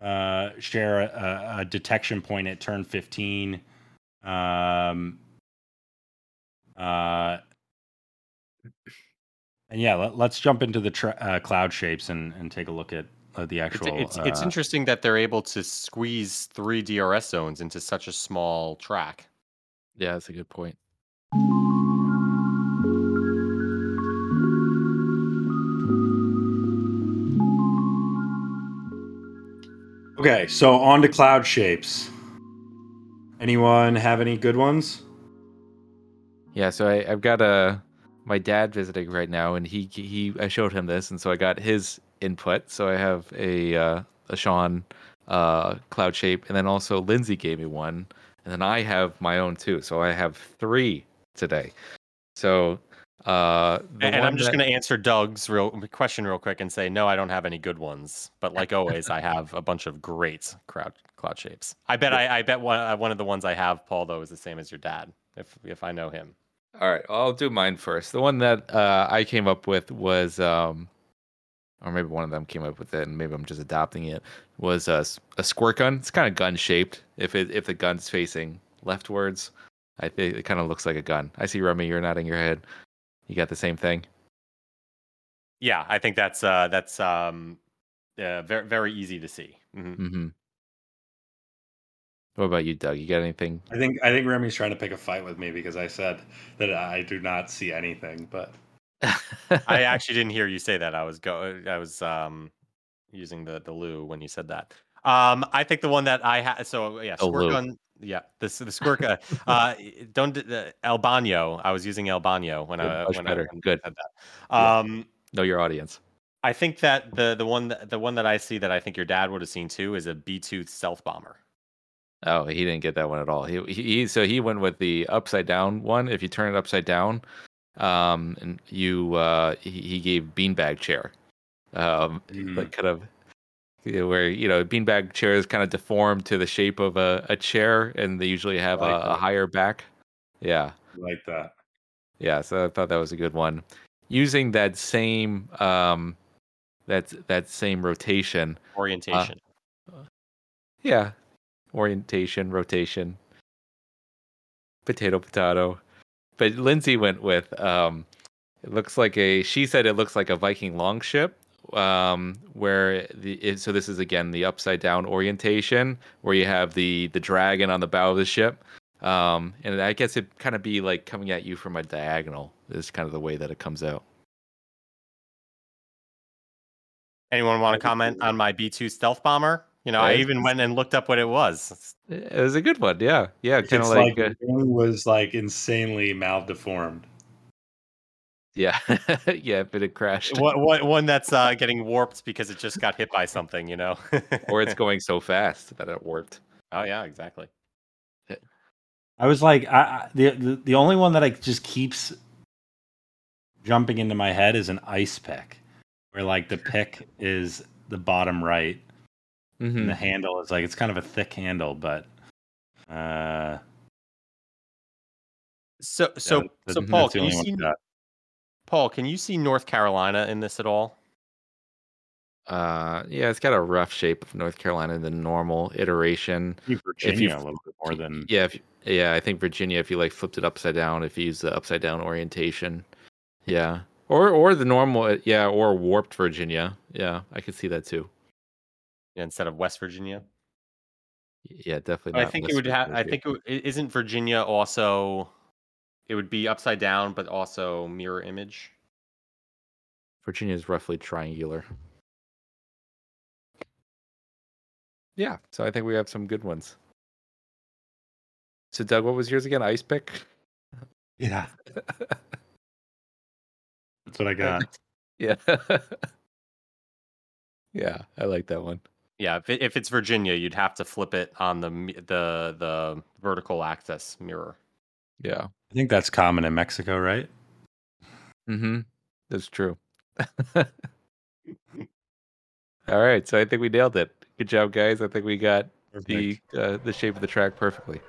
C: uh, share a, a detection point at turn 15. Um, uh, and yeah, let, us jump into the tra- uh, cloud shapes and, and take a look at uh, the actual.
B: it's, it's
C: uh,
B: interesting that they're able to squeeze three DRS zones into such a small track.
A: Yeah, that's a good point.
C: Okay, so on to cloud shapes. Anyone have any good ones?
A: Yeah, so I, I've got a my dad visiting right now, and he he I showed him this, and so I got his input. So I have a uh, a Sean uh, cloud shape, and then also Lindsay gave me one, and then I have my own too. So I have three today. So uh,
B: And, I'm just
A: that-
B: going to answer Doug's real question real quick and say no, I don't have any good ones. But like always, I have a bunch of great cloud cloud shapes. I bet I, I bet one uh, one of the ones I have, Paul, though, is the same as your dad. If if I know him.
A: All right, I'll do mine first. The one that uh, I came up with was, um, or maybe one of them came up with it, and maybe I'm just adopting it. Was a squirt gun. It's kind of gun shaped. If it if the gun's facing leftwards, I think it kind of looks like a gun. I see Remy, you're nodding your head. You got the same thing.
B: Yeah, I think that's uh, that's um, uh, very very easy to see. Mhm.
A: Mm-hmm. What about you, Doug? You got anything?
C: I think I think Remy's trying to pick a fight with me because I said that I do not see anything. But
B: I actually didn't hear you say that. I was go. I was um, using the the loo when you said that. Um, I think the one that I had. So yeah,
A: The
B: squirt
A: loo.
B: gun. Yeah, this the squirt gun. uh, don't uh, Albano. I was using Albano when
A: Good,
B: I
A: much
B: when
A: better.
B: I when I
A: Good.
B: said that.
A: Yeah.
B: Um,
A: know your audience.
B: I think that the the one that, the one that I see that I think your dad would have seen too is a B two stealth bomber.
A: Oh, he didn't get that one at all. He, he so he went with the upside down one. If you turn it upside down, um, and you uh, he, he gave beanbag chair, um,
C: mm,
A: like kind of you know, where you know beanbag chair is kind of deformed to the shape of a, a chair, and they usually have
C: like
A: a, a higher back. Yeah,
C: I like that.
A: yeah. So I thought that was a good one. Using that same um, that that same rotation.
B: Orientation.
A: Yeah. Orientation, rotation. Potato, potato. But Lindsay went with um it looks like a she said it looks like a Viking longship. Um where the it, so this is again the upside down orientation where you have the the dragon on the bow of the ship. Um and I guess it kind of be like coming at you from a diagonal is kind of the way that it comes out.
B: Anyone want to comment on my B two stealth bomber? You know, I even went and looked up what it was.
A: It was a good one. Yeah. Yeah, kind of like,
C: like,
A: uh,
C: the was like insanely maldeformed.
A: yeah. yeah, but it crashed.
B: what, what one that's uh, getting warped because it just got hit by something, you know?
A: or it's going so fast that it warped.
B: oh yeah, exactly.
C: I was like, I, I the, the the only one that I just keeps jumping into my head is an ice pick, where like the pick is the bottom right,
A: Mm-hmm.
C: and the handle is like it's kind of a thick handle, but uh,
B: So so
C: that-
B: so Paul, can you see
C: I got.
B: Paul? Can you see North Carolina in this at all?
A: Uh, yeah, it's got a rough shape of North Carolina, the normal iteration.
C: I think Virginia
A: you-
C: a little bit more than
A: Yeah, if, yeah, I think Virginia, if you like flipped it upside down, if you use the upside down orientation, yeah, or or the normal, yeah, or warped Virginia, yeah, I could see that too.
B: Instead of West Virginia.
A: Yeah, definitely.
B: I
A: not
B: think it
A: West
B: would have.
A: Virginia
B: I
A: shape.
B: think it, would- i- isn't Virginia also? It would be upside down, but also mirror image.
A: Virginia is roughly triangular. Yeah, so I think we have some good ones. So, Doug, what was yours again? Ice pick.
C: yeah. That's what I got.
A: Yeah. yeah, I like that one.
B: Yeah, if, it, if it's Virginia, you'd have to flip it on the the the vertical axis mirror.
A: Yeah.
C: I think that's common in Mexico, right?
A: Mm-hmm. That's true. All right, so I think we nailed it. Good job, guys. I think we got the uh, the shape of the track perfectly.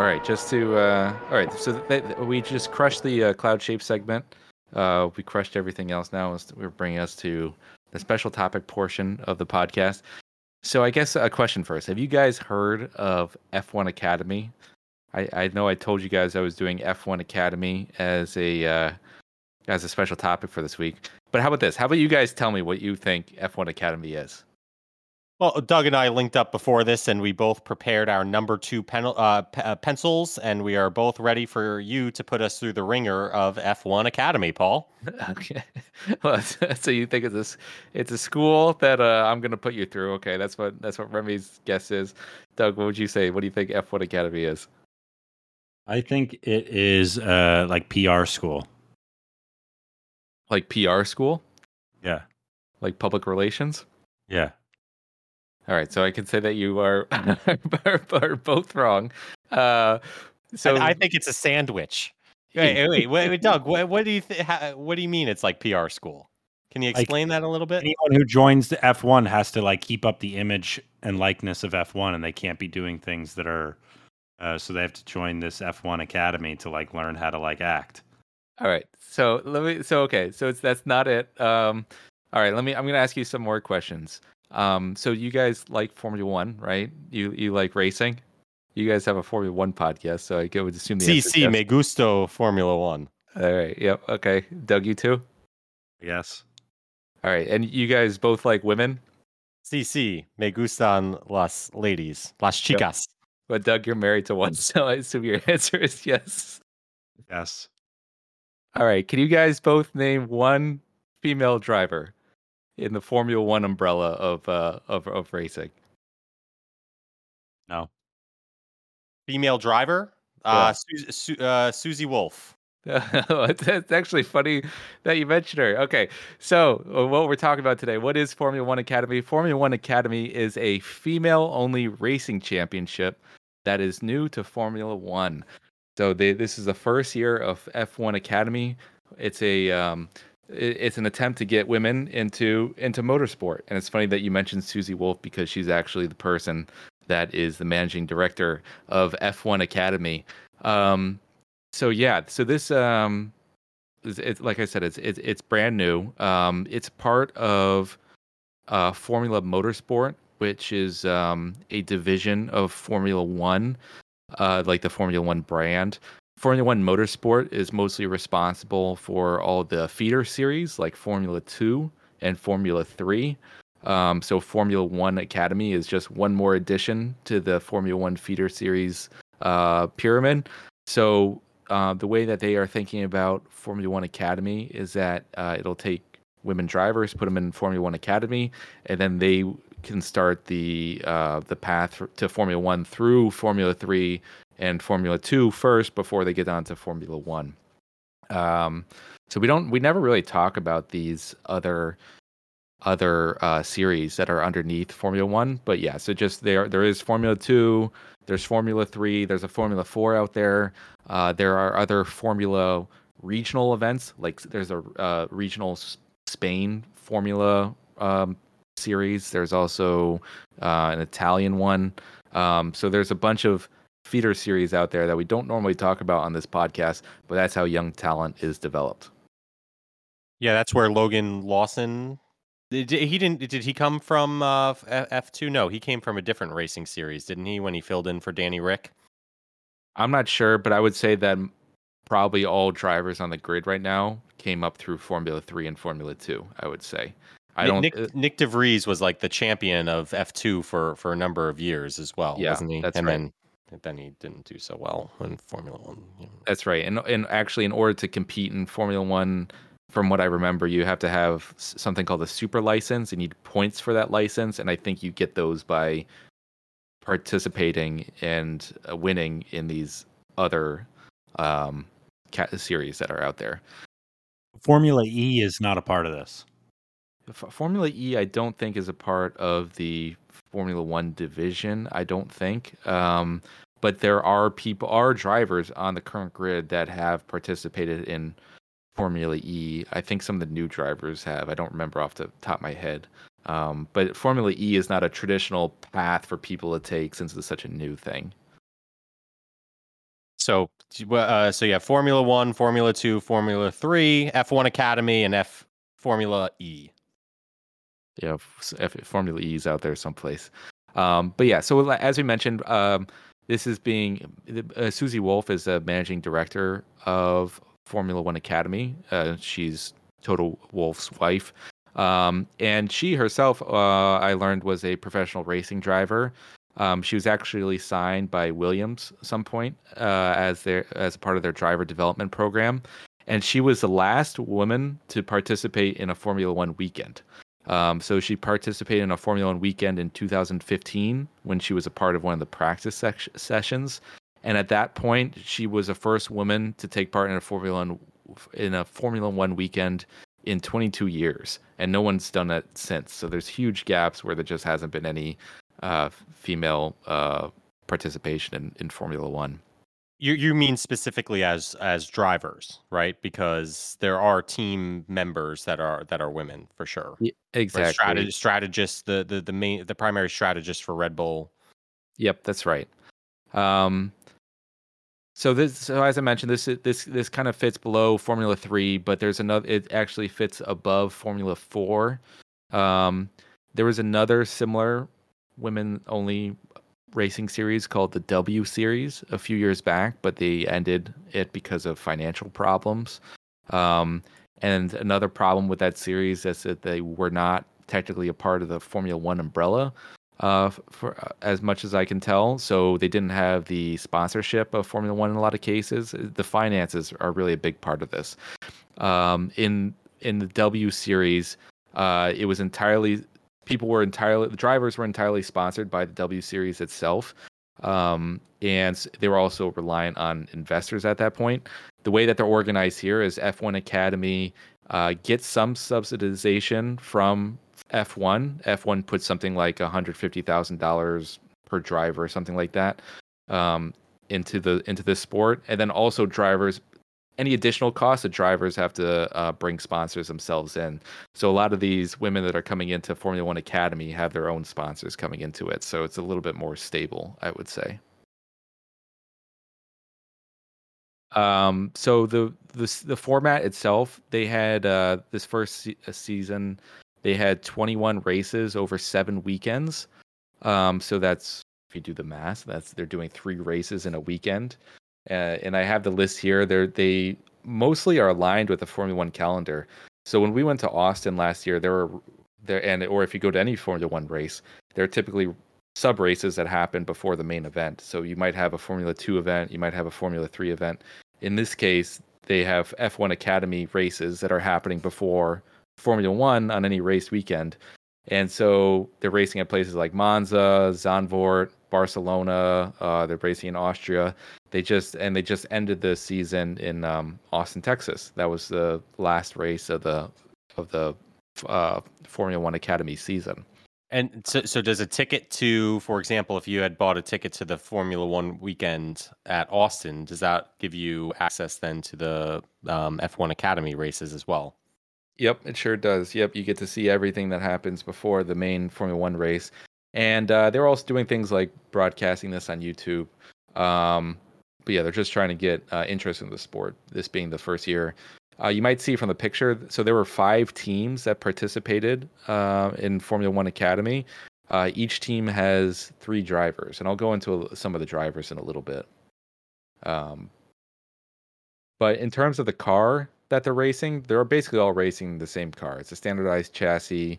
A: All right, just to uh, all right. So we just crushed the uh, cloud shape segment. Uh, we crushed everything else. Now we're bringing us to the special topic portion of the podcast. So I guess a question first: Have you guys heard of F1 Academy? I, I know I told you guys I was doing F1 Academy as a uh, as a special topic for this week. But how about this? How about you guys tell me what you think F1 Academy is?
B: Well, Doug and I linked up before this, and we both prepared our number two pen, uh, p- uh, pencils, and we are both ready for you to put us through the ringer of F1 Academy, Paul.
A: okay. Well, so you think it's a, s- it's a school that uh, I'm going to put you through? Okay, that's what that's what Remy's guess is. Doug, what would you say? What do you think F1 Academy is?
C: I think it is uh like PR school.
A: Like PR school?
C: Yeah.
A: Like public relations?
C: Yeah.
A: All right, so I can say that you are, are, are both wrong. Uh, so
B: So I think it's a sandwich. Wait, wait, wait, wait, wait, Doug. What, what do you th- ha, What do you mean? It's like PR school? Can you
C: Like,
B: explain that a little bit?
C: Anyone who joins the F1 has to like keep up the image and likeness of F1, and they can't be doing things that are. Uh, so they have to join this F1 academy to like learn how to like act.
A: All right. So let me. So okay. So it's that's not it. Um. All right. Let me. I'm gonna ask you some more questions. Um. So you guys like Formula One, right? You you like racing. You guys have a Formula One podcast, so I would assume the answer
B: CC
A: yes.
B: me gusto Formula One.
A: All right. Yep. Okay. Doug, you too.
C: Yes.
A: All right. And you guys both like women,
B: CC me gustan las ladies, las chicas.
A: but Doug, you're married to one, so I assume your answer is yes.
C: Yes.
A: All right. Can you guys both name one female driver in the Formula One umbrella of uh of of racing?
C: No.
B: Female driver. Uh, Su- Su- uh, Susie Wolff.
A: it's actually funny that you mentioned her. Okay, so uh, what we're talking about today, what is Formula One Academy? Formula One Academy is a female-only racing championship that is new to Formula One. So they, this is the first year of F1 Academy. It's a um, it- it's an attempt to get women into into motorsport, and it's funny that you mentioned Susie Wolff because she's actually the person that is the managing director of F1 Academy. Um, so yeah, so this um, is, it's like I said, it's it's it's brand new. Um, it's part of uh, Formula Motorsport, which is um, a division of Formula One, uh, like the Formula One brand. Formula One Motorsport is mostly responsible for all the feeder series like Formula Two and Formula Three. Um, so Formula One Academy is just one more addition to the Formula One feeder series uh, pyramid. So uh, the way that they are thinking about Formula One Academy is that uh, it'll take women drivers, put them in Formula One Academy, and then they can start the uh, the path to Formula One through Formula Three and Formula Two first before they get on to Formula One. Um, so we don't we never really talk about these other other uh, series that are underneath Formula One, but yeah, so just there there is Formula Two, there's Formula Three, there's a Formula Four out there. Uh, there are other Formula regional events, like there's a uh, regional Spain Formula um, series. There's also uh, an Italian one. Um, so there's a bunch of feeder series out there that we don't normally talk about on this podcast, but that's how young talent is developed.
B: Yeah, that's where Logan Lawson. Did, he didn't? Did he come from uh, F two? No, he came from a different racing series, didn't he? When he filled in for Danny Rick.
A: I'm not sure, but I would say that probably all drivers on the grid right now came up through Formula Three and Formula Two. I would say. I don't.
B: Nick
A: uh,
B: Nyck de Vries was like the champion of F two for for a number of years as well,
A: Yeah,
B: wasn't he?
A: that's
B: and
A: right.
B: then then he didn't do so well in Formula One. you know.
A: That's right. And and actually, in order to compete in Formula One, from what I remember, you have to have something called a super license. You need points for that license, and I think you get those by participating and uh, winning in these other um, series that are out there.
C: Formula E is not a part of this.
A: F- Formula E, I don't think is a part of the Formula One division. I don't think. Um, but there are people, are drivers on the current grid that have participated in Formula E. I think some of the new drivers have. I don't remember off the top of my head. Um, but Formula E is not a traditional path for people to take since it's such a new thing.
B: So uh, so yeah, Formula One, Formula Two, Formula Three, F one Academy, and F Formula E.
A: yeah, f- F- Formula E is out there someplace. Um, but yeah, so as we mentioned, um, this is being uh, Susie Wolff is a managing director of Formula One Academy. Uh, she's Toto Wolff's wife, um, and she herself, uh, I learned, was a professional racing driver. Um, she was actually signed by Williams at some point uh, as their as part of their driver development program, and she was the last woman to participate in a Formula One weekend. Um, so she participated in a Formula One weekend in 2015 when she was a part of one of the practice sec- sessions, and at that point she was the first woman to take part in a Formula One in a Formula One weekend in 22 years, and no one's done that since. So there's huge gaps where there just hasn't been any uh, female uh, participation in, in Formula One.
B: You you mean specifically as as drivers, right? Because there are team members that are that are women for sure.
A: Yeah, exactly.
B: Strateg- strategists, the, the the main the primary strategist for Red Bull.
A: Yep, that's right. Um, so this, so as I mentioned, this this this kind of fits below Formula Three, but there's another. It actually fits above Formula Four. Um, there was another similar women-only racing series called the W Series a few years back, but they ended it because of financial problems. Um, and another problem with that series is that they were not technically a part of the Formula One umbrella uh, for uh, as much as I can tell. So they didn't have the sponsorship of Formula One in a lot of cases. The finances are really a big part of this. Um, in in the W series, uh, it was entirely people were entirely the drivers were entirely sponsored by the W series itself. Um, and they were also reliant on investors at that point. The way that they're organized here is F1 Academy uh, gets some subsidization from F1. F1 puts something like $150,000 per driver or something like that um, into the into this sport, and then also drivers. Any additional costs, the drivers have to uh, bring sponsors themselves in. So a lot of these women that are coming into Formula One Academy have their own sponsors coming into it. So it's a little bit more stable, I would say. Um, so the the the format itself, they had uh, this first se- season they had 21 races over seven weekends. Um, so that's if you do the math, that's they're doing three races in a weekend. Uh, and I have the list here. They they mostly are aligned with the Formula One calendar. So when we went to Austin last year, there were there and or if you go to any Formula One race, there are typically sub races that happen before the main event. So you might have a Formula Two event, you might have a Formula Three event. In this case, they have F1 Academy races that are happening before Formula One on any race weekend. And so they're racing at places like Monza, Zandvoort, Barcelona. Uh, they're racing in Austria. They just and they just ended the season in um, Austin, Texas. That was the last race of the of the uh, Formula One Academy season.
B: And so, so does a ticket to, for example, if you had bought a ticket to the Formula One weekend at Austin, does that give you access then to the um, F1 Academy races as well?
A: Yep, it sure does. Yep, you get to see everything that happens before the main Formula One race, and uh, they're also doing things like broadcasting this on YouTube. Um, but yeah, they're just trying to get uh, interest in the sport. This being the first year, uh, you might see from the picture. So there were five teams that participated uh, in Formula One Academy. Uh, each team has three drivers, and I'll go into some of the drivers in a little bit. Um, but in terms of the car that they're racing, they're basically all racing the same car. It's a standardized chassis.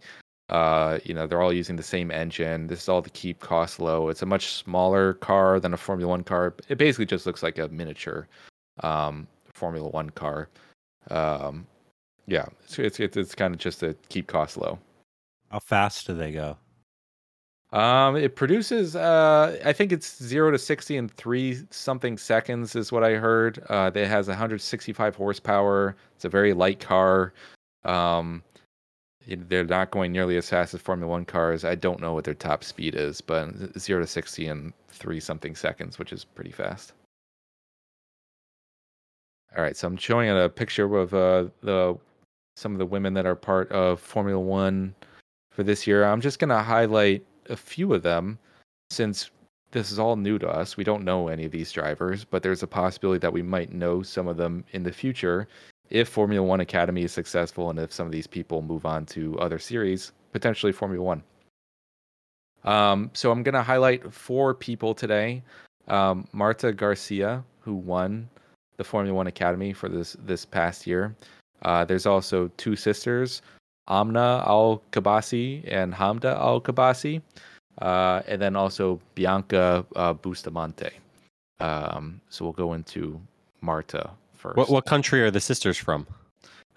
A: Uh, you know, they're all using the same engine. This is all to keep costs low. It's a much smaller car than a Formula One car. It basically just looks like a miniature um, Formula One car. Um, yeah, it's it's it's, it's kind of just to keep costs low.
C: How fast do they go?
A: Um, it produces, uh, I think it's zero to sixty in three something seconds, is what I heard. Uh, it has 165 horsepower. It's a very light car. Um, they're not going nearly as fast as Formula One cars. I don't know what their top speed is, but zero to sixty in three something seconds, which is pretty fast. All right, so I'm showing a picture of uh, the some of the women that are part of Formula One for this year. I'm just gonna highlight a few of them since this is all new to us. We don't know any of these drivers, but there's a possibility that we might know some of them in the future if Formula One Academy is successful and if some of these people move on to other series, potentially Formula One. Um, so I'm going to highlight four people today. Um, Marta Garcia, who won the Formula One Academy for this this past year. Uh, there's also two sisters, Amna Al Qubaisi and Hamda Al Qubaisi, uh, and then also Bianca uh, Bustamante. Um, so we'll go into Marta first.
B: What what country are the sisters from?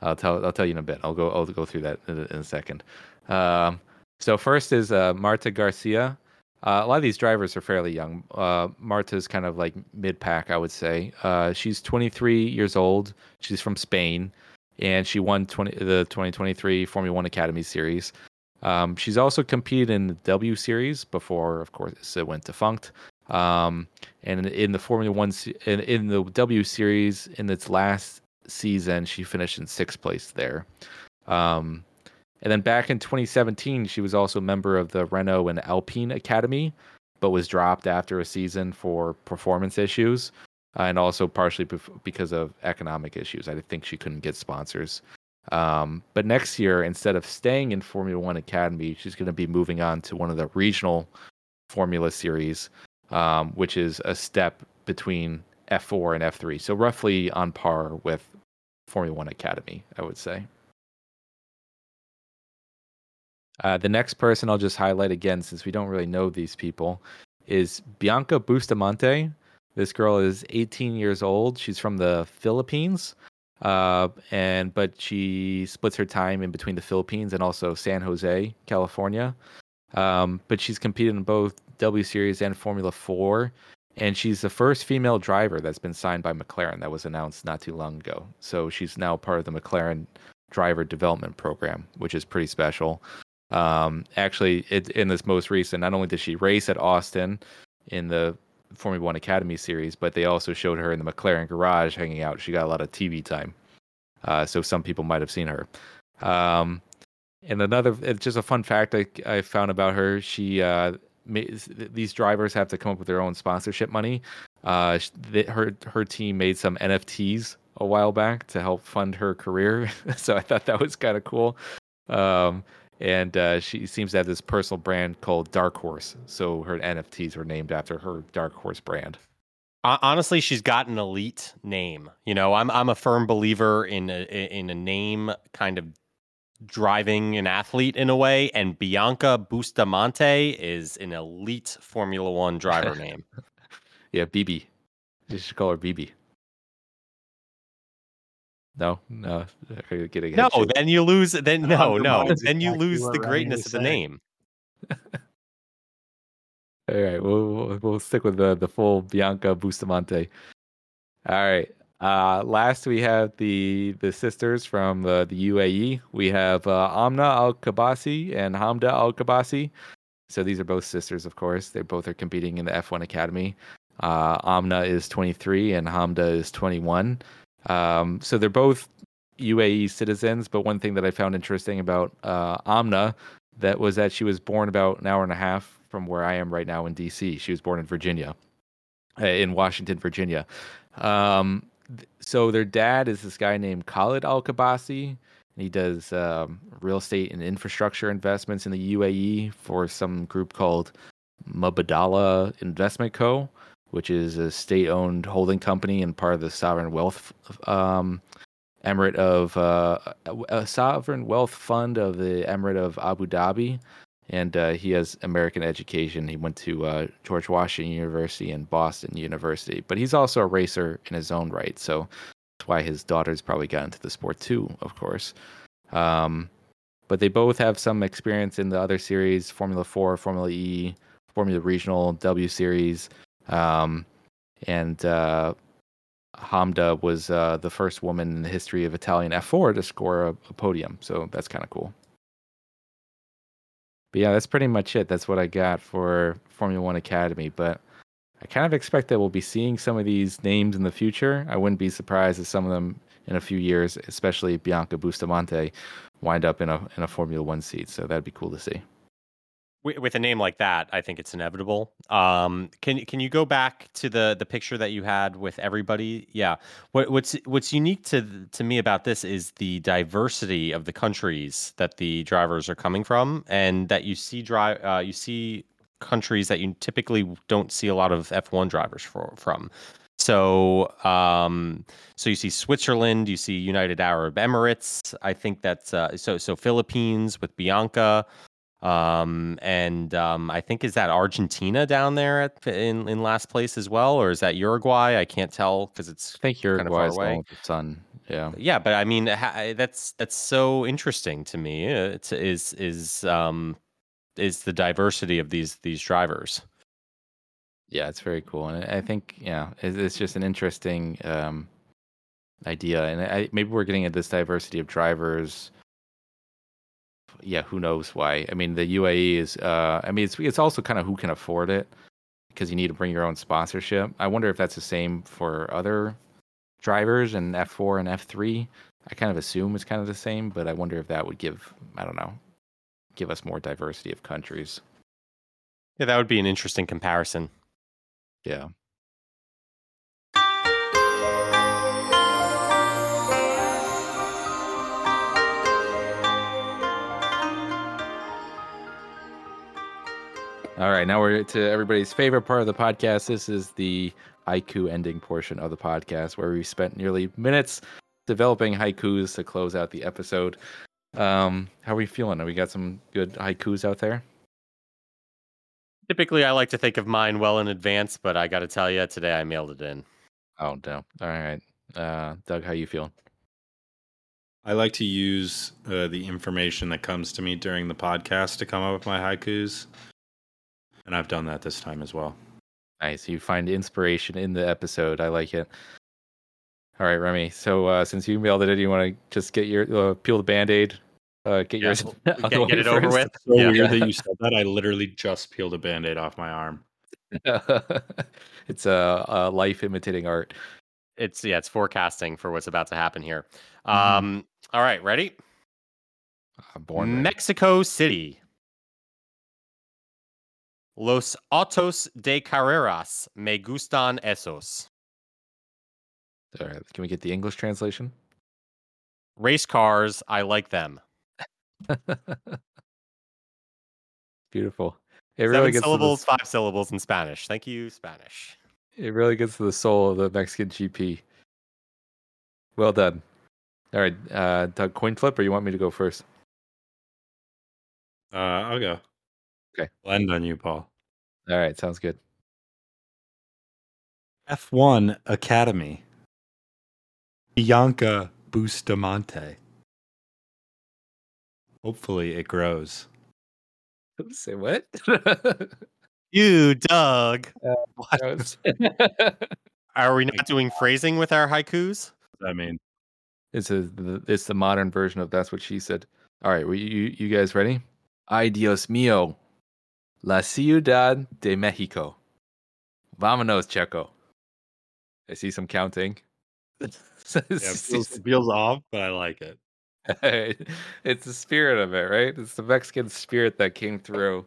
A: I'll tell I'll tell you in a bit. I'll go I'll go through that in, a- in a second. Um, so first is uh, Marta Garcia. Uh, a lot of these drivers are fairly young. Uh, Marta's kind of like mid pack, I would say. Uh, she's 23 years old. She's from Spain, and she won 20, the 2023 Formula One Academy Series. Um, she's also competed in the W Series before, of course, it went defunct. Um, and in the Formula One, in, in the W Series, in its last season, she finished in sixth place there. Um, and then back in 2017, she was also a member of the Renault and Alpine Academy, but was dropped after a season for performance issues uh, and also partially because of economic issues. I think she couldn't get sponsors. Um, but next year, instead of staying in Formula One Academy, she's going to be moving on to one of the regional Formula Series, um, which is a step between F4 and F3. So roughly on par with Formula One Academy, I would say. Uh, the next person I'll just highlight again, since we don't really know these people, is Bianca Bustamante. This girl is 18 years old. She's from the Philippines, uh, and but she splits her time in between the Philippines and also San Jose, California. Um, but she's competed in both W Series and Formula Four, and she's the first female driver that's been signed by McLaren. That was announced not too long ago. So she's now part of the McLaren driver development program, which is pretty special. Um, actually, it, in this most recent, not only did she race at Austin in the Formula One Academy series, but they also showed her in the McLaren garage hanging out. She got a lot of TV time, uh, so some people might have seen her. Um, and another, it's just a fun fact I, I found about her. She uh, these drivers have to come up with their own sponsorship money. Uh, her her team made some NFTs a while back to help fund her career, so I thought that was kind of cool. Um, and uh, she seems to have this personal brand called Dark Horse. So her NFTs are named after her Dark Horse brand.
B: Honestly, she's got an elite name. You know, I'm I'm a firm believer in a, in a name kind of driving an athlete in a way, and Bianca Bustamante is an elite Formula One driver name.
A: yeah, BB. You should call her BB. No, no,
B: no. Then you lose. Then no, no. Then you lose the greatness of the name.
A: All right, we'll, we'll, we'll stick with the the full Bianca Bustamante. All right. Uh, last we have the the sisters from uh, the UAE. We have uh, Amna Al Qubaisi and Hamda Al Qubaisi. So these are both sisters, of course. They both are competing in the F1 Academy. Uh, Amna is 23 and Hamda is 21. Um, so they're both UAE citizens, but one thing that I found interesting about uh, Amna that was that she was born about an hour and a half from where I am right now in DC. She was born in Virginia, uh, in Washington, Virginia. Um, so their dad is this guy named Khalid Al Qubaisi, and he does um, real estate and infrastructure investments in the UAE for some group called Mubadala Investment Co which is a state-owned holding company and part of the sovereign wealth um, emirate of uh, a sovereign wealth fund of the emirate of Abu Dhabi. And uh, he has American education. He went to uh, George Washington University and Boston University, but he's also a racer in his own right. So that's why his daughters probably got into the sport too, of course. Um, but they both have some experience in the other series Formula 4, Formula E, Formula Regional, W Series. Um, and uh, Hamda was uh, the first woman in the history of Italian F4 to score a, a podium. So that's kind of cool. But yeah, that's pretty much it. That's what I got for Formula One Academy. But I kind of expect that we'll be seeing some of these names in the future. I wouldn't be surprised if some of them in a few years, especially Bianca Bustamante, wind up in a in a Formula One seat. So that'd be cool to see
B: with a name like that, I think it's inevitable. Um, can can you go back to the the picture that you had with everybody? Yeah. What, what's what's unique to to me about this is the diversity of the countries that the drivers are coming from, and that you see drive uh, you see countries that you typically don't see a lot of F1 drivers for, from. So, um, so you see Switzerland, you see United Arab Emirates. I think that's uh, so. So Philippines with Bianca. Um, and um, I think is that Argentina down there at, in in last place as well, or is that Uruguay? I can't tell because it's
A: I think Uruguay is the sun. Yeah,
B: yeah, but I mean that's that's so interesting to me. Uh, it's is is um is the diversity of these these drivers.
A: Yeah, it's very cool, and I think yeah, it's just an interesting um idea, and I, maybe we're getting at this diversity of drivers yeah, who knows why? I mean, the UAE is. Uh, I mean, it's it's also kind of who can afford it, because you need to bring your own sponsorship. I wonder if that's the same for other drivers and F4 and F3. I kind of assume it's kind of the same, but I wonder if that would give I don't know, give us more diversity of countries.
B: Yeah, that would be an interesting comparison.
A: Yeah. All right, now we're to everybody's favorite part of the podcast. This is the haiku ending portion of the podcast where we spent nearly minutes developing haikus to close out the episode. Um, how are we feeling? Have we got some good haikus out there?
B: Typically, I like to think of mine well in advance, but I got to tell you, today I mailed it in.
A: Oh no! All right, uh, Doug, how you feeling?
C: I like to use uh, the information that comes to me during the podcast to come up with my haikus, and I've done that this time as well.
A: Nice. You find inspiration in the episode. I like it. All right, Remy. So uh, since you mailed it in, you want to just get your uh, peel the band aid, uh, get
B: Yeah,
A: yours
B: we'll-
A: the
B: Get,
A: way
B: get it over
A: first.
B: with.
C: So
B: Yeah.
C: weird that you said that. I literally just peeled a band-aid off my arm.
A: it's a, a life imitating art.
B: It's yeah, it's forecasting for what's about to happen here.
A: Mhm.
B: Um, all right, ready?
A: Uh, born ready.
B: Mexico City. Los autos de carreras me gustan esos.
A: All right, can we get the English translation?
B: Race cars, I like them.
A: Beautiful. It
B: Seven
A: really gets to the,
B: syllables, five syllables in Spanish. Thank you, Spanish.
A: it really gets to the soul of the Mexican GP. Well done. All right, uh, Doug, coin flip, or you want me to go first?
C: Uh, I'll go.
A: Okay.
C: Blend on you, Paul.
A: All right, sounds good.
C: F1 Academy. Bianca Bustamante. Hopefully it grows.
A: Say what?
B: You, Doug.
A: Uh, what?
B: Are we not doing phrasing with our haikus?
C: I mean,
A: It's a it's the modern version of that's what she said. All right, well, you you guys ready? Ay Dios mío, la ciudad de Mexico. Vámonos, Checo. I see some counting.
C: yeah, it feels, feels off, but I like it.
A: it's the spirit of it, right? It's the Mexican spirit that came through.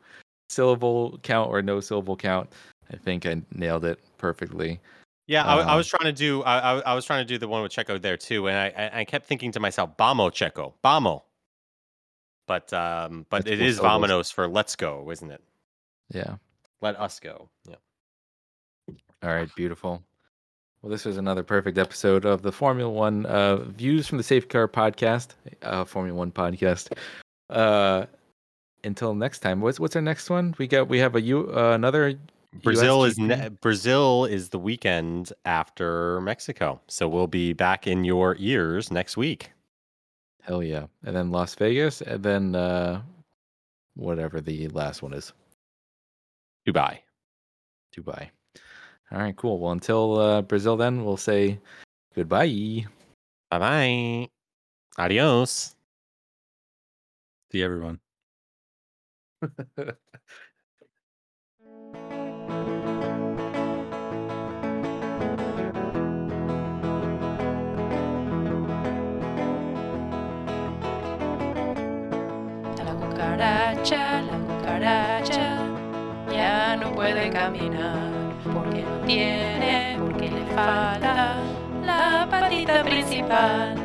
A: Syllable count or no syllable count. I think I nailed it perfectly.
B: Yeah, I, I
A: Um,
B: was trying to do. I, I, was trying to do the one with Checo there too, and I, I, kept thinking to myself, "Bamo Checo, Bamo." But um, but
A: That's
B: it
A: syllables.
B: "Vamonos" for "Let's go," isn't it?
A: Yeah.
B: Let us go. Yeah.
A: All right, beautiful. Well, this was another perfect episode of the Formula One uh, Views from the Safety Car podcast, uh, Formula One podcast. Uh, until next time, what's what's our next one? We got we have a U uh, another
B: Brazil is
A: USGP?
B: ne- Brazil is the weekend after Mexico, so we'll be back in your ears next week.
A: hell yeah, and then Las Vegas, and then uh, whatever the last one is,
B: Dubai.
A: Dubai. All right, cool. Well, until uh, Brazil, then we'll say goodbye.
B: Bye bye. Adios.
C: See everyone.
D: La puede caminar porque no tiene, porque le falta la patita principal.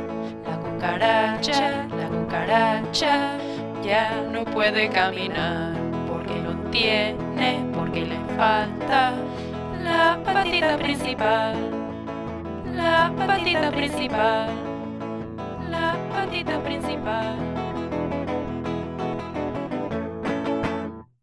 D: La cucaracha, la cucaracha, ya no puede caminar porque no tiene, porque le falta la patita principal. La patita principal. La patita principal.